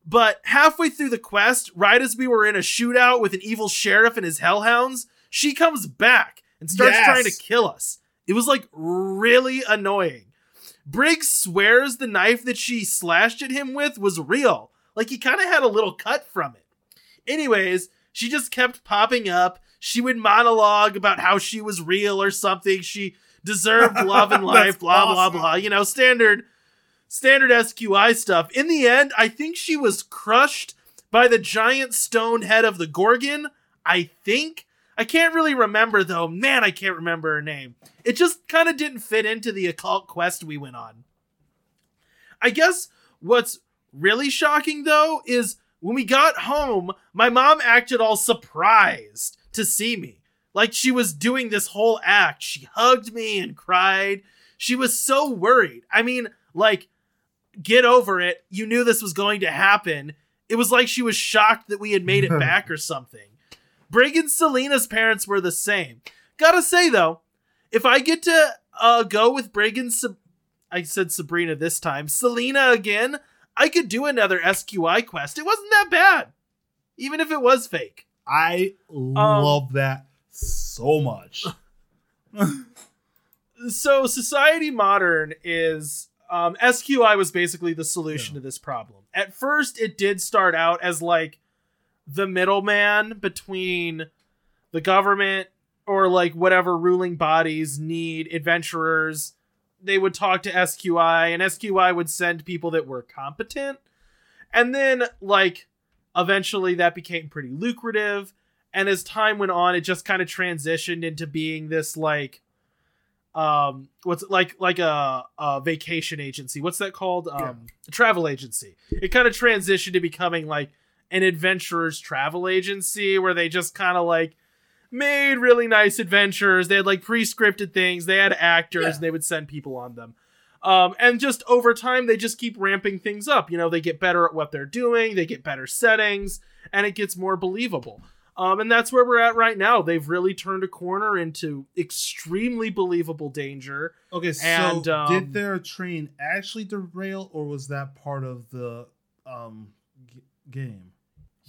But halfway through the quest, right as we were in a shootout with an evil sheriff and his hellhounds, she comes back and starts Yes. trying to kill us. It was like really annoying. Briggs swears the knife that she slashed at him with was real. Like he kind of had a little cut from it. Anyways, she just kept popping up. She would monologue about how she was real or something. She deserved love and [LAUGHS] life, blah, awesome. blah, blah. You know, standard standard SQI stuff. In the end, I think she was crushed by the giant stone head of the Gorgon. I think. I can't really remember though. Man, I can't remember her name. It just kind of didn't fit into the occult quest we went on. I guess what's really shocking though is when we got home, my mom acted all surprised to see me. Like she was doing this whole act. She hugged me and cried. She was so worried. I mean, like, get over it. You knew this was going to happen. It was like she was shocked that we had made it [LAUGHS] back or something. Brig and Selena's parents were the same. Gotta say though, if I get to uh, go with Brig and Sab- I said Sabrina this time, Selena again, I could do another SQI quest. It wasn't that bad, even if it was fake. I love that so much. [LAUGHS] so society modern is um, sqi was basically the solution Yeah. to this problem at first it did start out as like the middleman between the government or like whatever ruling bodies need adventurers they would talk to sqi and sqi would send people that were competent. And then like eventually that became pretty lucrative. And as time went on it just kind of transitioned into being this like um what's it like like a, a vacation agency. What's that called? Um Yeah. a travel agency. It kind of transitioned to becoming like an adventurer's travel agency where they just kind of like made really nice adventures they had like pre-scripted things they had actors Yeah. and they would send people on them um, and just over time they just keep ramping things up you know they get better at what they're doing they get better settings and it gets more believable um, and that's where we're at right now. They've really turned a corner into extremely believable danger. Okay, so And, um, did their train actually derail, or was that part of the um g- game?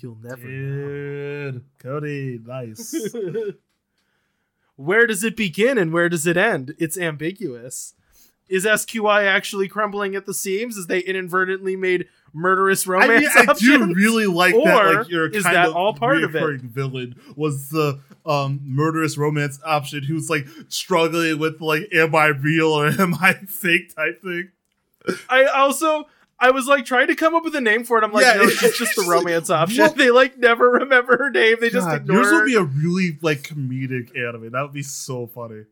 You'll never Dude, Cody, nice. [LAUGHS] where does it begin and where does it end? It's ambiguous. Is SQI actually crumbling at the seams as they inadvertently made murderous I romance mean, I do really like that. Or Like your is kind that of all part of it? villain was the um murderous romance option who's like struggling with like, am I real or [LAUGHS] am I fake type thing. I also I was like trying to come up with a name for it. I'm like, Yeah, no, she's just the it's like, romance option. what? [LAUGHS] They like never remember her name. They just God, ignore yours would be a really like comedic anime. That would be so funny.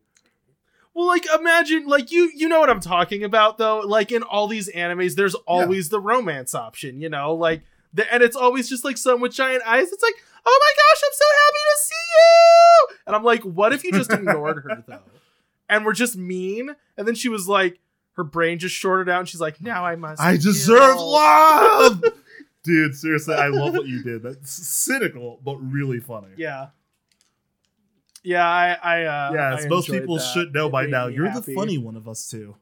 Well, like imagine, like you, you know what I'm talking about, though. Like in all these animes, there's always the romance option, you know, like the, and it's always just like someone with giant eyes. It's like, oh my gosh, I'm so happy to see you, and I'm like, what if you just [LAUGHS] ignored her though, and were just mean, and then she was like, her brain just shorted out, and she's like, now I must. I deserve kill." love. [LAUGHS] Dude, seriously, I love what you did. That's cynical, but really funny. Yeah. Yeah, I, I, uh, Yes, I most people that. should know It by now. You're happy. the funny one of us two.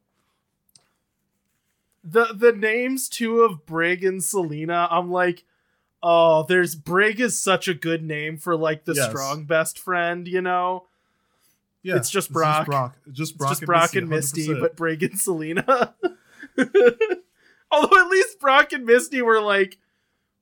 the the names too of Brig and Selena, I'm like, oh, there's Brig is such a good name for like the Yes. strong best friend, you know? Yeah, It's just Brock. Brock. Just Brock, just Brock and Misty, Misty, but Brig and Selena. [LAUGHS] Although at least Brock and Misty were like,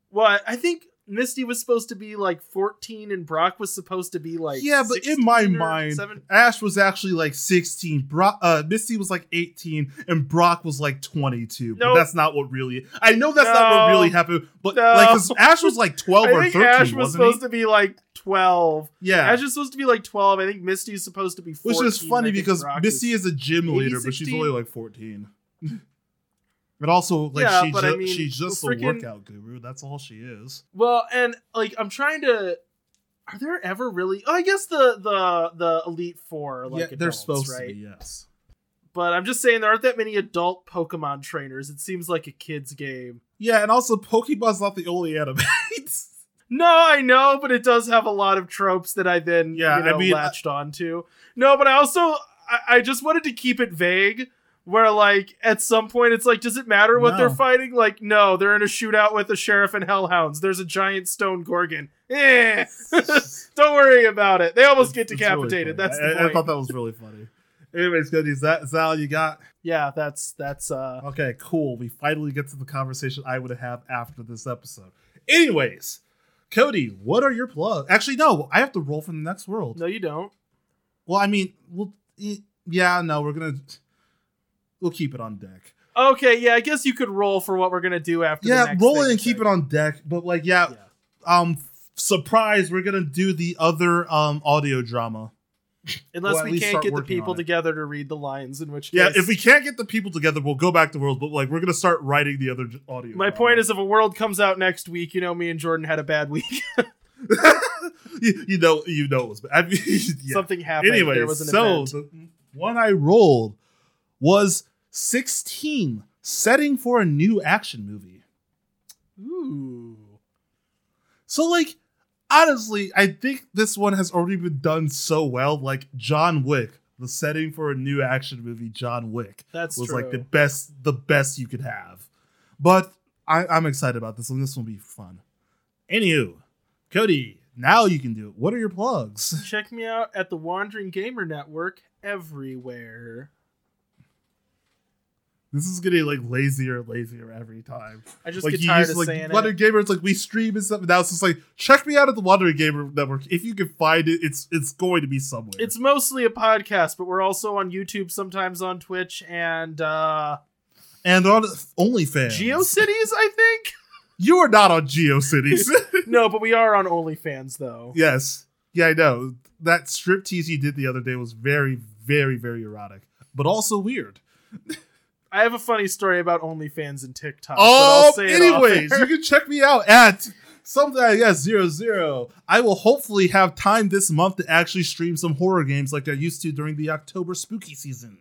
what? I think Misty was supposed to be like 14 and Brock was supposed to be like yeah, but in my mind, 7 Ash was actually like 16. Brock, uh, Misty was like 18, and Brock was like 22. But that's not what really. I know that's not what really happened, but No. like, cause Ash was like 12 I or think 13, Ash was supposed he? to be like 12. yeah, Ash is supposed to be like 12. I think Misty's supposed to be 14. which is funny because Brock Misty is a gym leader, but she's only like 14. [LAUGHS] But also, like Yeah, she ju- I mean, she's just a workout guru. That's all she is. Well, and like I'm trying to. Are there ever really? Oh, I guess the the the elite four like yeah, they're supposed right? to be. Yes. But I'm just saying there aren't that many adult Pokemon trainers. It seems like a kid's game. Yeah, and also Pokemon's not the only anime. [LAUGHS] No, I know, but it does have a lot of tropes that I then Yeah, you know, I mean, latched onto. No, but I also I, I just wanted to keep it vague. Where like at some point it's like, does it matter what No. they're fighting? Like, no, they're in a shootout with the sheriff and hellhounds. There's a giant stone gorgon. Eh. [LAUGHS] Don't worry about it. They almost get It's really decapitated. funny. That's I, the I point. thought that was really funny. Anyways, good. Is that all you got? yeah, that's that's uh Okay, cool. We finally get to the conversation I would have after this episode. Anyways, Cody, what are your plugs? Actually, no, I have to roll from the next world. no, you don't. Well, I mean, we'll, yeah, no, we're gonna we'll keep it on deck. Okay, yeah, I guess you could roll for what we're gonna do after. the Yeah, next roll it and keep it on deck. But like, yeah, Yeah. um, surprise, we're gonna do the other um audio drama. Unless Well, we can't get the people together to read the lines, in which case, Yeah, if we can't get the people together, we'll go back to worlds. But like, we're gonna start writing the other audio. My point is, if a world comes out next week, you know, me and Jordan had a bad week. [LAUGHS] [LAUGHS] you, you know, you know, it was. I mean, [LAUGHS] yeah. Something happened. Anyway, there was an so event. the one I rolled was sixteen, setting for a new action movie. Ooh. So like honestly, I think this one has already been done so well. Like John Wick, the setting for a new action movie, John Wick, That's was true. like the best, the best you could have. But I, I'm excited about this one. This will be fun. Anywho, Cody, now you can do it. What are your plugs? Check me out at the Wandering Gamer Network everywhere. This is getting like lazier and lazier every time. I just like get tired used of like saying Wandering it. Gamer, it's like we stream and stuff. Now it's just like check me out at the Wandering Gamer Network. If you can find it, it's it's going to be somewhere. It's mostly a podcast, but we're also on YouTube, sometimes on Twitch, and uh and on OnlyFans. GeoCities, I think. [LAUGHS] You are not on GeoCities. [LAUGHS] no, but we are on OnlyFans though. yes. Yeah, I know. That strip tease you did the other day was very, very, very erotic, but also weird. [LAUGHS] I have a funny story about OnlyFans and TikTok. but I'll Oh, anyways, you can check me out at something I guess zero zero. I will hopefully have time this month to actually stream some horror games like I used to during the October spooky season.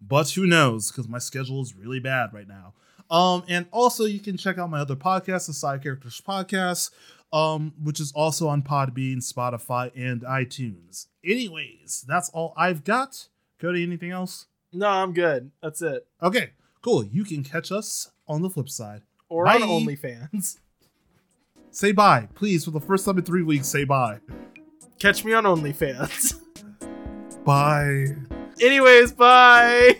But who knows? Because my schedule is really bad right now. Um, and also you can check out my other podcast, the Side Characters Podcast, um, which is also on Podbean, Spotify, and iTunes. Anyways, that's all I've got. Cody, anything else? No, I'm good. That's it. Okay, cool. You can catch us on the flip side. Or on OnlyFans. [LAUGHS] Say bye, please. For the first time in three weeks, say bye. Catch me on OnlyFans. [LAUGHS] Bye. Anyways, bye.